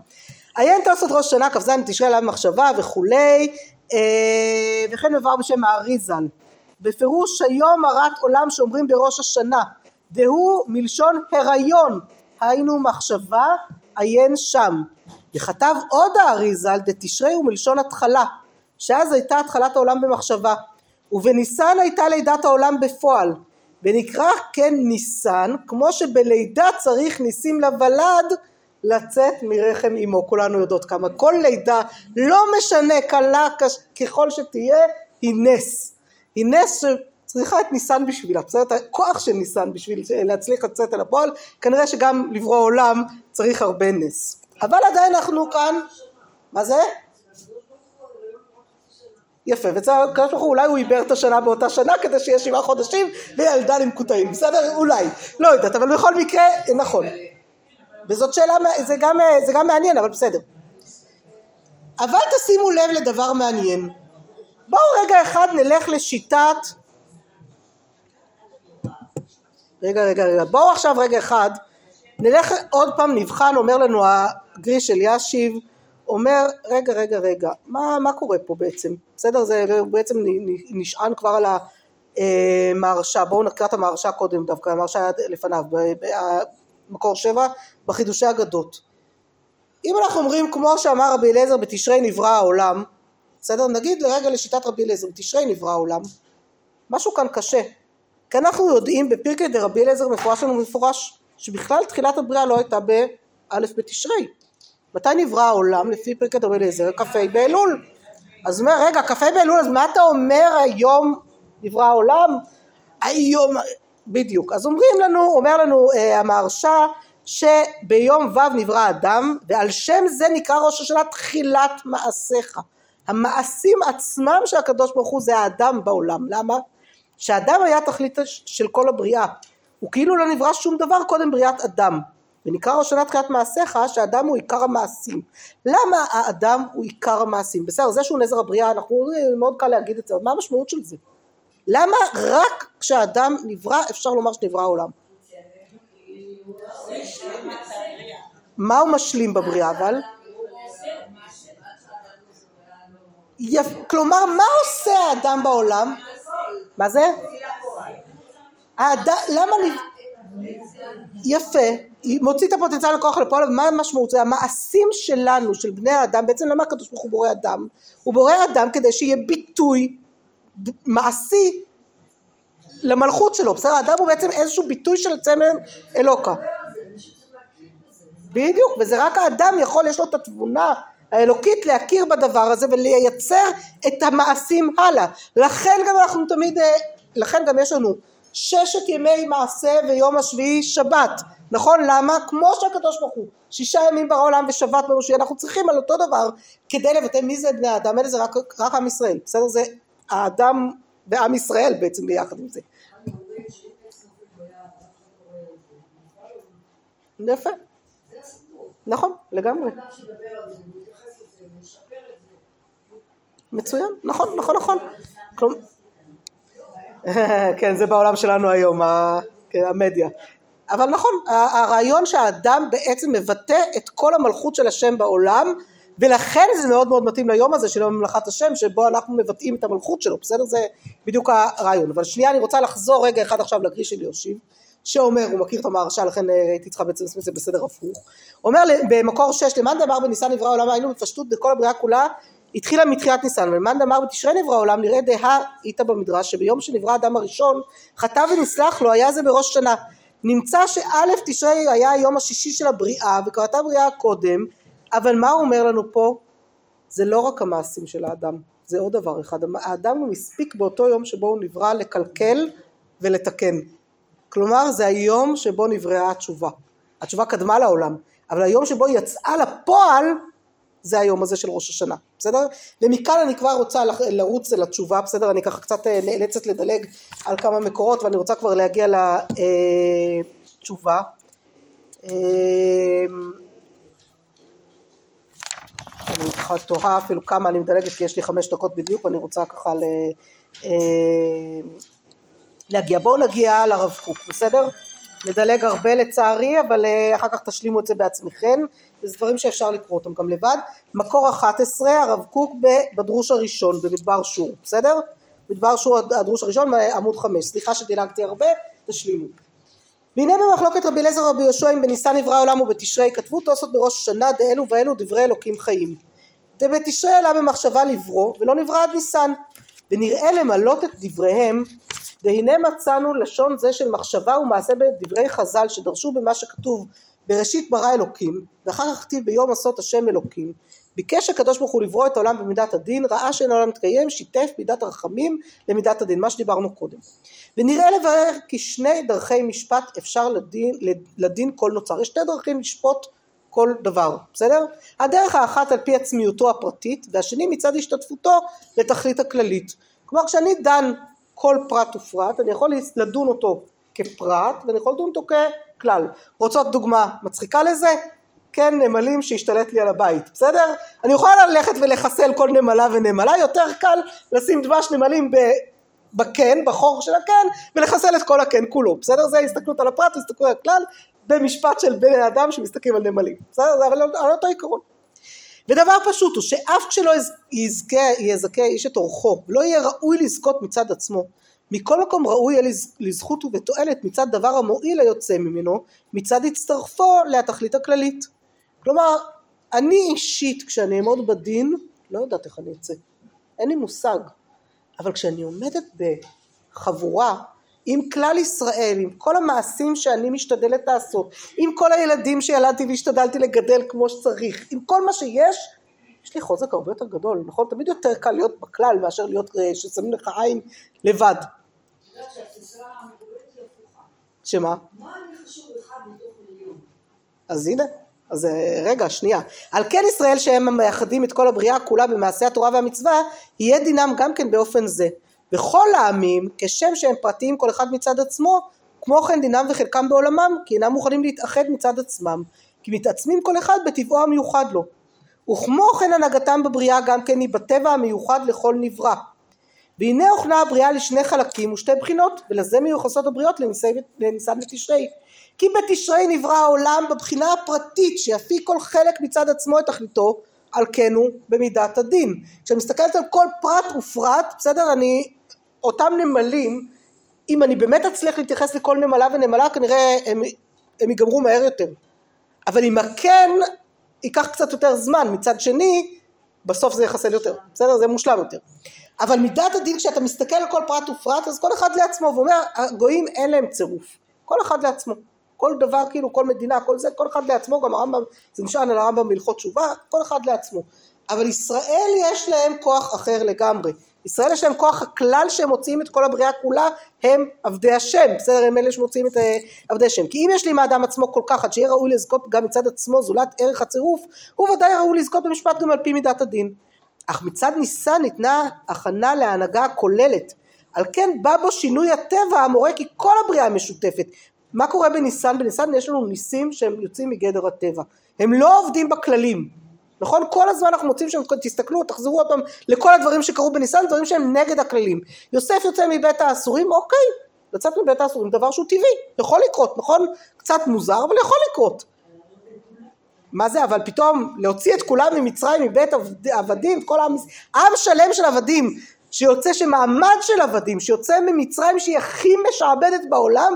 עיין תוספות ראש שנה כ"ז תשרי עליו מחשבה וכולי אה, וכן מבואר בשם האריזל בפירוש היום הרת עולם שאומרים בראש השנה דהוא מלשון הריון. היינו מחשבה עיין שם. וכתב עוד האריזל דתשרי הוא מלשון התחלה שאז הייתה התחלת העולם במחשבה. ובניסן הייתה לידת העולם בפועל. ונקרא כן ניסן כמו שבלידה צריך ניסים לוולד לצאת מרחם אמו, כולנו יודעות כמה, כל לידה, לא משנה קלה ככל שתהיה, היא נס, היא נס שצריכה את ניסן בשבילה, בסדר? את הכוח של ניסן בשביל להצליח לצאת אל הפועל, כנראה שגם לברוא עולם צריך הרבה נס, אבל עדיין אנחנו כאן, מה זה? יפה, והקדוש ברוך הוא אולי הוא עיבר את השנה באותה שנה כדי שיהיה שבעה חודשים וילדה למקוטעים, בסדר? אולי, לא יודעת, אבל בכל מקרה, נכון. וזאת שאלה, זה גם, זה גם מעניין, אבל בסדר. אבל תשימו לב לדבר מעניין. בואו רגע אחד נלך לשיטת... רגע, רגע, רגע. בואו עכשיו רגע אחד, נלך עוד פעם, נבחן, אומר לנו הגריש אלישיב, אומר, רגע, רגע, רגע, מה, מה קורה פה בעצם? בסדר? זה בעצם נשען כבר על המהרשה. בואו נקרא את המהרשה קודם דווקא, המהרשה היה לפניו. מקור שבע בחידושי אגדות. אם אנחנו אומרים כמו שאמר רבי אליעזר בתשרי נברא העולם, בסדר? נגיד לרגע לשיטת רבי אליעזר בתשרי נברא העולם, משהו כאן קשה. כי אנחנו יודעים בפרקי דרבי אליעזר מפורש לנו מפורש שבכלל תחילת הבריאה לא הייתה באלף בתשרי. מתי נברא העולם לפי פרקי דרבי אליעזר? כ"ה באלול. אז אומר רגע כ"ה באלול אז מה אתה אומר היום נברא העולם? היום בדיוק. אז אומרים לנו, אומר לנו אה, המהרש"א שביום ו' נברא אדם ועל שם זה נקרא ראש השנה תחילת מעשיך. המעשים עצמם של הקדוש ברוך הוא זה האדם בעולם. למה? שהאדם היה תכלית של כל הבריאה. הוא כאילו לא נברא שום דבר קודם בריאת אדם. ונקרא ראש שנה תחילת מעשיך שהאדם הוא עיקר המעשים. למה האדם הוא עיקר המעשים? בסדר, זה שהוא נזר הבריאה, אנחנו מאוד קל להגיד את זה, אבל מה המשמעות של זה? למה רק כשאדם נברא אפשר לומר שנברא העולם? מה הוא משלים בבריאה אבל? יפ... כלומר מה עושה האדם בעולם? מה זה? האדם, למה נ... יפה, מוציא את הפוטנציאל לכוח לפועל, ומה המשמעות? זה המעשים שלנו, של בני האדם, בעצם למה הקדוש ברוך הוא בורא אדם? הוא בורא אדם כדי שיהיה ביטוי מעשי למלכות שלו, בסדר? האדם הוא בעצם איזשהו ביטוי של צמר אלוקה. בדיוק, וזה רק האדם יכול, יש לו את התבונה האלוקית להכיר בדבר הזה ולייצר את המעשים הלאה. לכן גם אנחנו תמיד, אה, לכן גם יש לנו ששת ימי מעשה ויום השביעי שבת נכון למה? כמו שהקדוש ברוך הוא שישה ימים ברא עולם ושבת בראשי אנחנו צריכים על אותו דבר כדי לבטא מי זה בני האדם האלה זה רק, רק עם ישראל בסדר זה האדם ועם ישראל בעצם ביחד עם זה. יפה. נכון לגמרי. מצוין. נכון נכון נכון. כן זה בעולם שלנו היום כן, המדיה. אבל נכון הרעיון שהאדם בעצם מבטא את כל המלכות של השם בעולם ולכן זה מאוד מאוד מתאים ליום הזה של יום ממלכת השם שבו אנחנו מבטאים את המלכות שלו בסדר? זה בדיוק הרעיון. אבל שנייה אני רוצה לחזור רגע אחד עכשיו לגריש של יושיב שאומר הוא מכיר את המהרש"א לכן אה, הייתי צריכה בעצם לעשות את זה בסדר הפוך. אומר במקור שש למאן דאמר בניסן נברא העולם היינו בפשטות בכל הבריאה כולה התחילה מתחילת ניסן ולמאן דאמר בתשרי נברא העולם נראה דהה איתה במדרש שביום שנברא האדם הראשון חטא ונסלח לו היה זה בראש שנה. נמצא שא' תשרי היה היום השישי של הבריאה וקראתה בריאה קודם אבל מה הוא אומר לנו פה? זה לא רק המעשים של האדם זה עוד דבר אחד האדם הוא מספיק באותו יום שבו הוא נברא לקלקל ולתקן כלומר זה היום שבו נבראה התשובה התשובה קדמה לעולם אבל היום שבו היא יצאה לפועל זה היום הזה של ראש השנה, בסדר? ומכאן אני כבר רוצה לרוץ אל התשובה, בסדר? אני ככה קצת אה, נאלצת לדלג על כמה מקורות ואני רוצה כבר להגיע לתשובה. אה, אני ככה תוהה אפילו כמה אני מדלגת כי יש לי חמש דקות בדיוק ואני רוצה ככה ל... אה, להגיע. בואו נגיע לרב קוק, בסדר? נדלג הרבה לצערי אבל אחר כך תשלימו את זה בעצמכם זה דברים שאפשר לקרוא אותם גם לבד. מקור 11 הרב קוק בדרוש הראשון במדבר שור, בסדר? מדבר שור הדרוש הראשון עמוד 5, סליחה שדילגתי הרבה, תשלימו. והנה במחלוקת רבי אליעזר רבי יהושע אם בניסן נברא העולם ובתשרי כתבו תוספות בראש השנה דאלו ואלו דברי אלוקים חיים. דבתשרי עלה במחשבה לברוא ולא נברא עד ניסן ונראה למלות את דבריהם והנה מצאנו לשון זה של מחשבה ומעשה בדברי חז"ל שדרשו במה שכתוב בראשית ברא אלוקים ואחר כך כתיב ביום עשות השם אלוקים ביקש הקדוש ברוך הוא לברוא את העולם במידת הדין ראה שאין העולם מתקיים שיתף מידת הרחמים למידת הדין מה שדיברנו קודם ונראה לברר כי שני דרכי משפט אפשר לדין, לדין כל נוצר יש שתי דרכים לשפוט כל דבר בסדר הדרך האחת על פי עצמיותו הפרטית והשני מצד השתתפותו לתכלית הכללית כלומר כשאני דן כל פרט ופרט אני יכול לדון אותו כפרט ואני יכול לדון אותו ככלל. רוצות דוגמה מצחיקה לזה? כן נמלים שהשתלט לי על הבית, בסדר? אני יכולה ללכת ולחסל כל נמלה ונמלה, יותר קל לשים דבש נמלים בקן, בחור של הקן, ולחסל את כל הקן כולו, בסדר? זה הסתכלות על הפרט, הסתכלות על הכלל, במשפט של בני אדם שמסתכלים על נמלים, בסדר? אבל על אותו עיקרון. ודבר פשוט הוא שאף כשלא יזכה, יזכה איש את אורחו, לא יהיה ראוי לזכות מצד עצמו, מכל מקום ראוי יהיה לזכות ובתועלת מצד דבר המועיל היוצא ממנו מצד הצטרפו לתכלית הכללית כלומר אני אישית כשאני אעמוד בדין לא יודעת איך אני אצא אין לי מושג אבל כשאני עומדת בחבורה עם כלל ישראל, עם כל המעשים שאני משתדלת לעשות, עם כל הילדים שילדתי והשתדלתי לגדל כמו שצריך, עם כל מה שיש, יש לי חוזק הרבה יותר גדול, נכון? תמיד יותר קל להיות בכלל מאשר להיות אה, ששמים לך עין לבד. שמה? אז הנה, אז אה, רגע, שנייה. על כן ישראל שהם המייחדים את כל הבריאה כולה במעשי התורה והמצווה, יהיה דינם גם כן באופן זה. וכל העמים, כשם שהם פרטיים כל אחד מצד עצמו, כמו כן דינם וחלקם בעולמם, כי אינם מוכנים להתאחד מצד עצמם, כי מתעצמים כל אחד בטבעו המיוחד לו. וכמו כן הנהגתם בבריאה גם כן היא בטבע המיוחד לכל נברא. והנה הוכנה הבריאה לשני חלקים ושתי בחינות ולזה מיוחסות הבריאות לניסן ותשרי כי בתשרי נברא העולם בבחינה הפרטית שיפיק כל חלק מצד עצמו את תכליתו על כן הוא במידת הדין. כשאני מסתכלת על כל פרט ופרט בסדר אני אותם נמלים אם אני באמת אצליח להתייחס לכל נמלה ונמלה כנראה הם, הם ייגמרו מהר יותר. אבל אם הכן ייקח קצת יותר זמן. מצד שני בסוף זה יחסל יותר. בסדר? זה מושלם יותר. אבל מידת הדין כשאתה מסתכל על כל פרט ופרט אז כל אחד לעצמו ואומר הגויים אין להם צירוף. כל אחד לעצמו כל דבר כאילו כל מדינה כל זה כל אחד לעצמו גם הרמב"ם זה נשען על הרמב"ם בהלכות תשובה כל אחד לעצמו. אבל ישראל יש להם כוח אחר לגמרי. ישראל יש להם כוח הכלל שהם מוציאים את כל הבריאה כולה הם עבדי השם. בסדר הם אלה שמוציאים את אה, עבדי השם. כי אם יש לי מהאדם עצמו כל כך עד שיהיה ראוי לזכות גם מצד עצמו זולת ערך הצירוף הוא ודאי ראוי לזכות במשפט גם על פי מידת הדין. אך מצד ניסן ניתנה הכנה להנהגה הכוללת. על כן בא בו שינוי הטבע המורה כי כל הבריאה משותפת מה קורה בניסן? בניסן יש לנו ניסים שהם יוצאים מגדר הטבע הם לא עובדים בכללים נכון? כל הזמן אנחנו מוצאים שם, תסתכלו, תחזרו עוד פעם לכל הדברים שקרו בניסן, דברים שהם נגד הכללים. יוסף יוצא מבית האסורים, אוקיי, לצאת מבית האסורים דבר שהוא טבעי, יכול לקרות, נכון? קצת מוזר, אבל יכול לקרות. מה זה, אבל פתאום להוציא את כולם ממצרים, מבית עבדים, כל עם, עם שלם של עבדים, שיוצא שמעמד של עבדים, שיוצא ממצרים שהיא הכי משעבדת בעולם,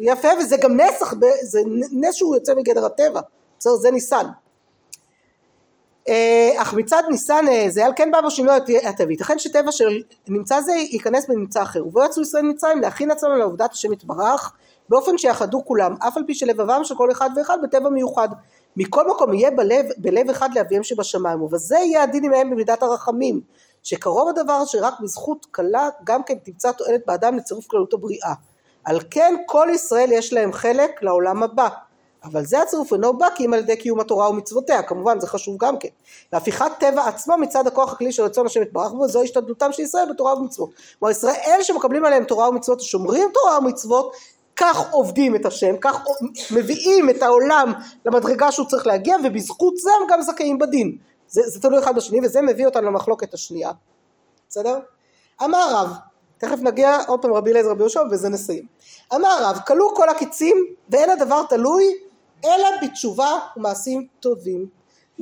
יפה, וזה גם נסח, זה נס שהוא יוצא מגדר הטבע, בסדר, זה ניסן. אה, אך מצד ניסן אה, זה על כן בא בו שינוי הטבע ייתכן שטבע של נמצא זה ייכנס בנמצא אחר. ובו יצאו ישראל ממצרים להכין עצמם לעובדת השם יתברך באופן שיחדו כולם אף על פי שלבבם של כל אחד ואחד בטבע מיוחד. מכל מקום יהיה בלב, בלב אחד לאביהם שבשמיים ובזה יהיה הדין עמהם במידת הרחמים שקרוב הדבר שרק בזכות קלה גם כן תמצא תועלת באדם לצירוף כללות הבריאה על כן כל ישראל יש להם חלק לעולם הבא אבל זה הצירוף אינו בא כי אם על ידי קיום התורה ומצוותיה, כמובן זה חשוב גם כן. להפיכת טבע עצמו מצד הכוח הכלי של רצון השם יתברך בו, זו השתדלותם של ישראל בתורה ומצוות. כלומר ישראל שמקבלים עליהם תורה ומצוות ושומרים תורה ומצוות, כך עובדים את השם, כך מביאים את העולם למדרגה שהוא צריך להגיע ובזכות זה הם גם זכאים בדין. זה, זה תלוי אחד בשני וזה מביא אותנו למחלוקת השנייה. בסדר? אמר רב, תכף נגיע עוד פעם רבי אליעזר רבי יהושע ובזה נסיים. אמר רב, כלו כל הקיצים ואין הדבר תלוי אלא בתשובה ומעשים טובים.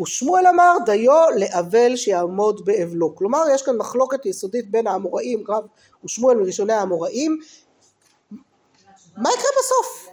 ושמואל אמר דיו לאבל שיעמוד באבלו. כלומר יש כאן מחלוקת יסודית בין האמוראים, רב ושמואל מראשוני האמוראים. מה יקרה בסוף?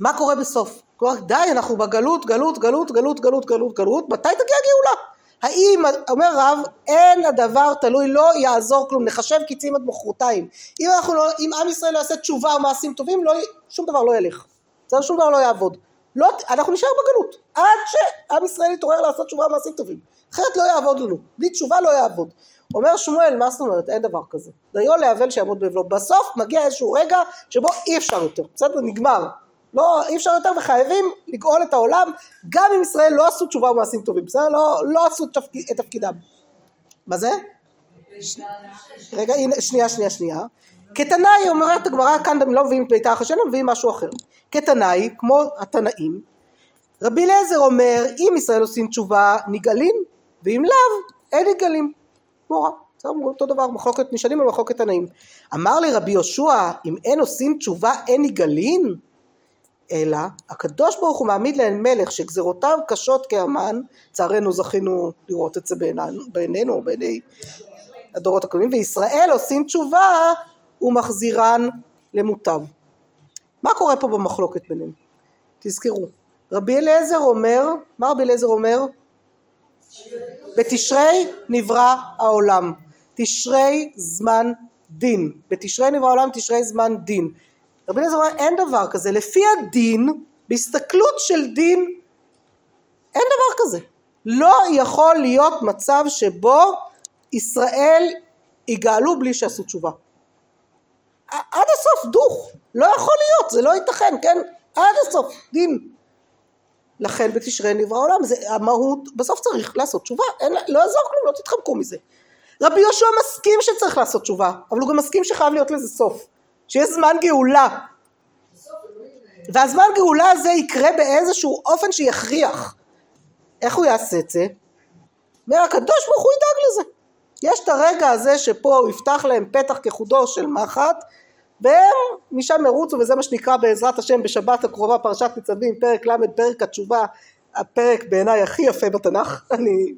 מה קורה בסוף? כלומר די אנחנו בגלות, גלות, גלות, גלות, גלות, גלות, גלות, מתי תגיע הגאולה? האם, אומר רב, אין הדבר תלוי, לא יעזור כלום, נחשב קיצים עד מחרתיים. אם לא, אם עם ישראל לא יעשה תשובה ומעשים טובים, לא, שום דבר לא ילך. זה שום דבר לא יעבוד. לא, אנחנו נשאר בגלות. עד שעם ישראל יתעורר לעשות תשובה ומעשים טובים. אחרת לא יעבוד לנו. בלי תשובה לא יעבוד. אומר שמואל מה זאת אומרת? אין דבר כזה. דיו להבל שיעמוד באבלו בסוף מגיע איזשהו רגע שבו אי אפשר יותר. בסדר? נגמר לא אי אפשר יותר וחייבים לגאול את העולם גם אם ישראל לא עשו תשובה ומעשים טובים. בסדר לא, לא עשו את, תפקיד, את תפקידם. מה זה? רגע הנה שנייה שנייה שנייה. כתנאי אומרת הגמרא כאן הם לא מביאים את ביתה אחרי שנה מביאים משהו אחר. כתנאי כמו התנאים רבי אליעזר אומר אם ישראל עושים תשובה נגאלים ואם לאו אין נגאלים. מורה זה אותו דבר מחלוקת נשאלים על מחלוקת תנאים. אמר לי רבי יהושע אם אין עושים תשובה אין נגאלים אלא הקדוש ברוך הוא מעמיד להם מלך שגזרותיו קשות כאמן לצערנו זכינו לראות את זה בעינינו בעיני הדורות הקודמים וישראל עושים תשובה ומחזירן למוטב מה קורה פה במחלוקת ביניהם? תזכרו, רבי אליעזר אומר, מה רבי אליעזר אומר? בתשרי נברא העולם, תשרי זמן דין, בתשרי נברא העולם תשרי זמן דין. רבי אליעזר אומר אין דבר כזה, לפי הדין, בהסתכלות של דין, אין דבר כזה. לא יכול להיות מצב שבו ישראל יגאלו בלי שעשו תשובה. עד הסוף דוך, לא יכול להיות, זה לא ייתכן, כן? עד הסוף, דין. לכן בתשרי נברא העולם, זה המהות, בסוף צריך לעשות תשובה, אין, לא יעזור כלום, לא תתחמקו מזה. רבי יהושע מסכים שצריך לעשות תשובה, אבל הוא גם מסכים שחייב להיות לזה סוף, שיש זמן גאולה. והזמן גאולה הזה יקרה באיזשהו אופן שיכריח. איך הוא יעשה את זה? אומר הקדוש ברוך הוא ידאג לזה. יש את הרגע הזה שפה הוא יפתח להם פתח כחודו של מחט והם משם ירוצו וזה מה שנקרא בעזרת השם בשבת הקרובה פרשת ניצבים פרק ל' פרק התשובה הפרק בעיניי הכי יפה בתנ"ך אני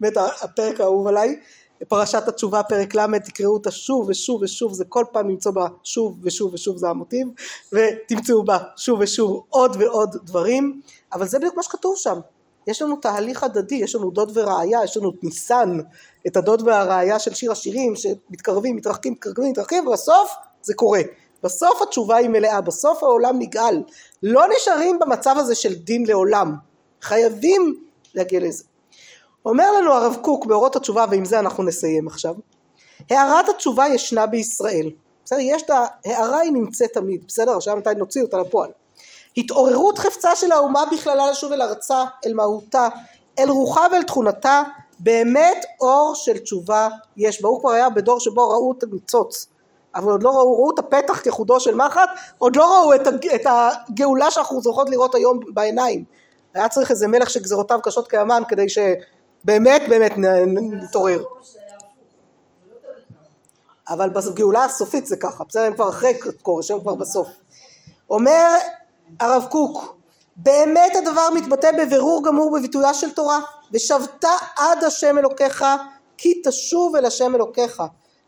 באמת הפרק האהוב עליי פרשת התשובה פרק ל' תקראו אותה שוב ושוב ושוב זה כל פעם למצוא בה שוב ושוב ושוב זה המוטיב ותמצאו בה שוב ושוב עוד ועוד דברים אבל זה בדיוק מה שכתוב שם יש לנו תהליך הדדי, יש לנו דוד ורעיה, יש לנו את ניסן, את הדוד והרעיה של שיר השירים שמתקרבים, מתרחקים, מתקרבים, מתרחקים, ובסוף זה קורה. בסוף התשובה היא מלאה, בסוף העולם נגאל. לא נשארים במצב הזה של דין לעולם. חייבים להגיע לזה. אומר לנו הרב קוק באורות התשובה ועם זה אנחנו נסיים עכשיו הערת התשובה ישנה בישראל. בסדר יש את ההערה היא נמצאת תמיד בסדר? עכשיו מתי נוציא אותה לפועל. התעוררות חפצה של האומה בכללה לשוב אל ארצה אל מהותה אל רוחה ואל תכונתה באמת אור של תשובה יש בה. הוא כבר היה בדור שבו ראו את הניצוץ אבל עוד לא ראו, ראו את הפתח כחודו של מחט, עוד לא ראו את, את הגאולה שאנחנו זוכות לראות היום בעיניים. היה צריך איזה מלך שגזרותיו קשות כימן כדי שבאמת באמת נתעורר. אבל בגאולה הסופית זה ככה, בסדר, הם כבר אחרי כורש, הם כבר בסוף. אומר הרב קוק, באמת הדבר מתבטא בבירור גמור בביטויה של תורה, ושבת עד השם אלוקיך, כי תשוב אל השם אלוקיך.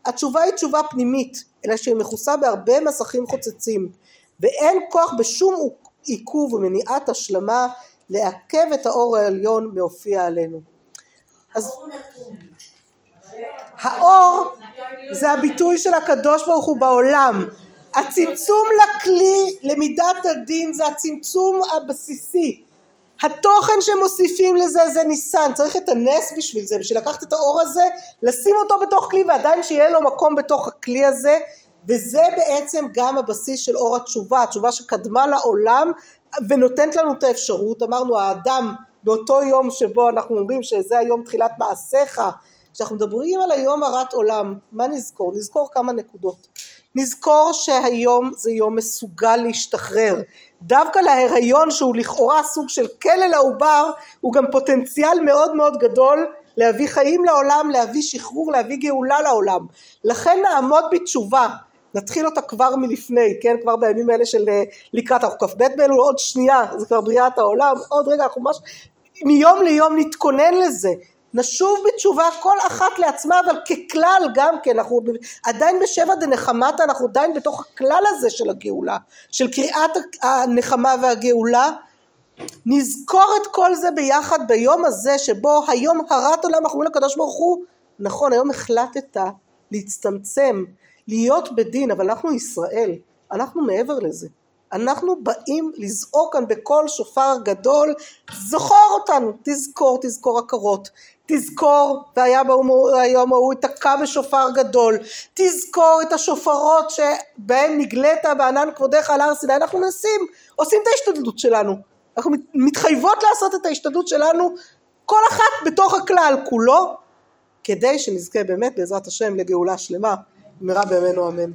התשובה היא תשובה פנימית, אלא שהיא מכוסה בהרבה מסכים חוצצים, ואין כוח בשום עיכוב ומניעת השלמה לעכב את האור העליון מהופיע עלינו. אז האור זה הביטוי של הקדוש ברוך הוא בעולם. הצמצום לכלי למידת הדין זה הצמצום הבסיסי. התוכן שמוסיפים לזה זה ניסן, צריך את הנס בשביל זה, בשביל לקחת את האור הזה, לשים אותו בתוך כלי ועדיין שיהיה לו מקום בתוך הכלי הזה, וזה בעצם גם הבסיס של אור התשובה, התשובה שקדמה לעולם ונותנת לנו את האפשרות, אמרנו האדם באותו יום שבו אנחנו אומרים שזה היום תחילת מעשיך, כשאנחנו מדברים על היום הרת עולם, מה נזכור? נזכור כמה נקודות. נזכור שהיום זה יום מסוגל להשתחרר. דווקא להיריון שהוא לכאורה סוג של כלא לעובר, הוא גם פוטנציאל מאוד מאוד גדול להביא חיים לעולם, להביא שחרור, להביא גאולה לעולם. לכן נעמוד בתשובה. נתחיל אותה כבר מלפני, כן, כבר בימים האלה של אה, לקראת, אנחנו כ"ב באלול, עוד שנייה, זה כבר בריאת העולם, עוד רגע, אנחנו ממש, מיום ליום נתכונן לזה, נשוב בתשובה כל אחת לעצמה אבל ככלל גם כן אנחנו עדיין בשבע דנחמתה אנחנו עדיין בתוך הכלל הזה של הגאולה של קריאת הנחמה והגאולה. נזכור את כל זה ביחד ביום הזה שבו היום הרת עולם אנחנו אומרים לקדוש ברוך הוא נכון היום החלטת להצטמצם להיות בדין אבל אנחנו ישראל אנחנו מעבר לזה. אנחנו באים לזעוק כאן בקול שופר גדול, זכור אותנו, תזכור, תזכור עקרות, תזכור, והיה ביום ההוא ייתקע בשופר גדול, תזכור את השופרות שבהם נגלית בענן כבודך על הר סיני, אנחנו מנסים, עושים את ההשתדלות שלנו, אנחנו מתחייבות לעשות את ההשתדלות שלנו, כל אחת בתוך הכלל כולו, כדי שנזכה באמת בעזרת השם לגאולה שלמה, במהרה בימינו אמן.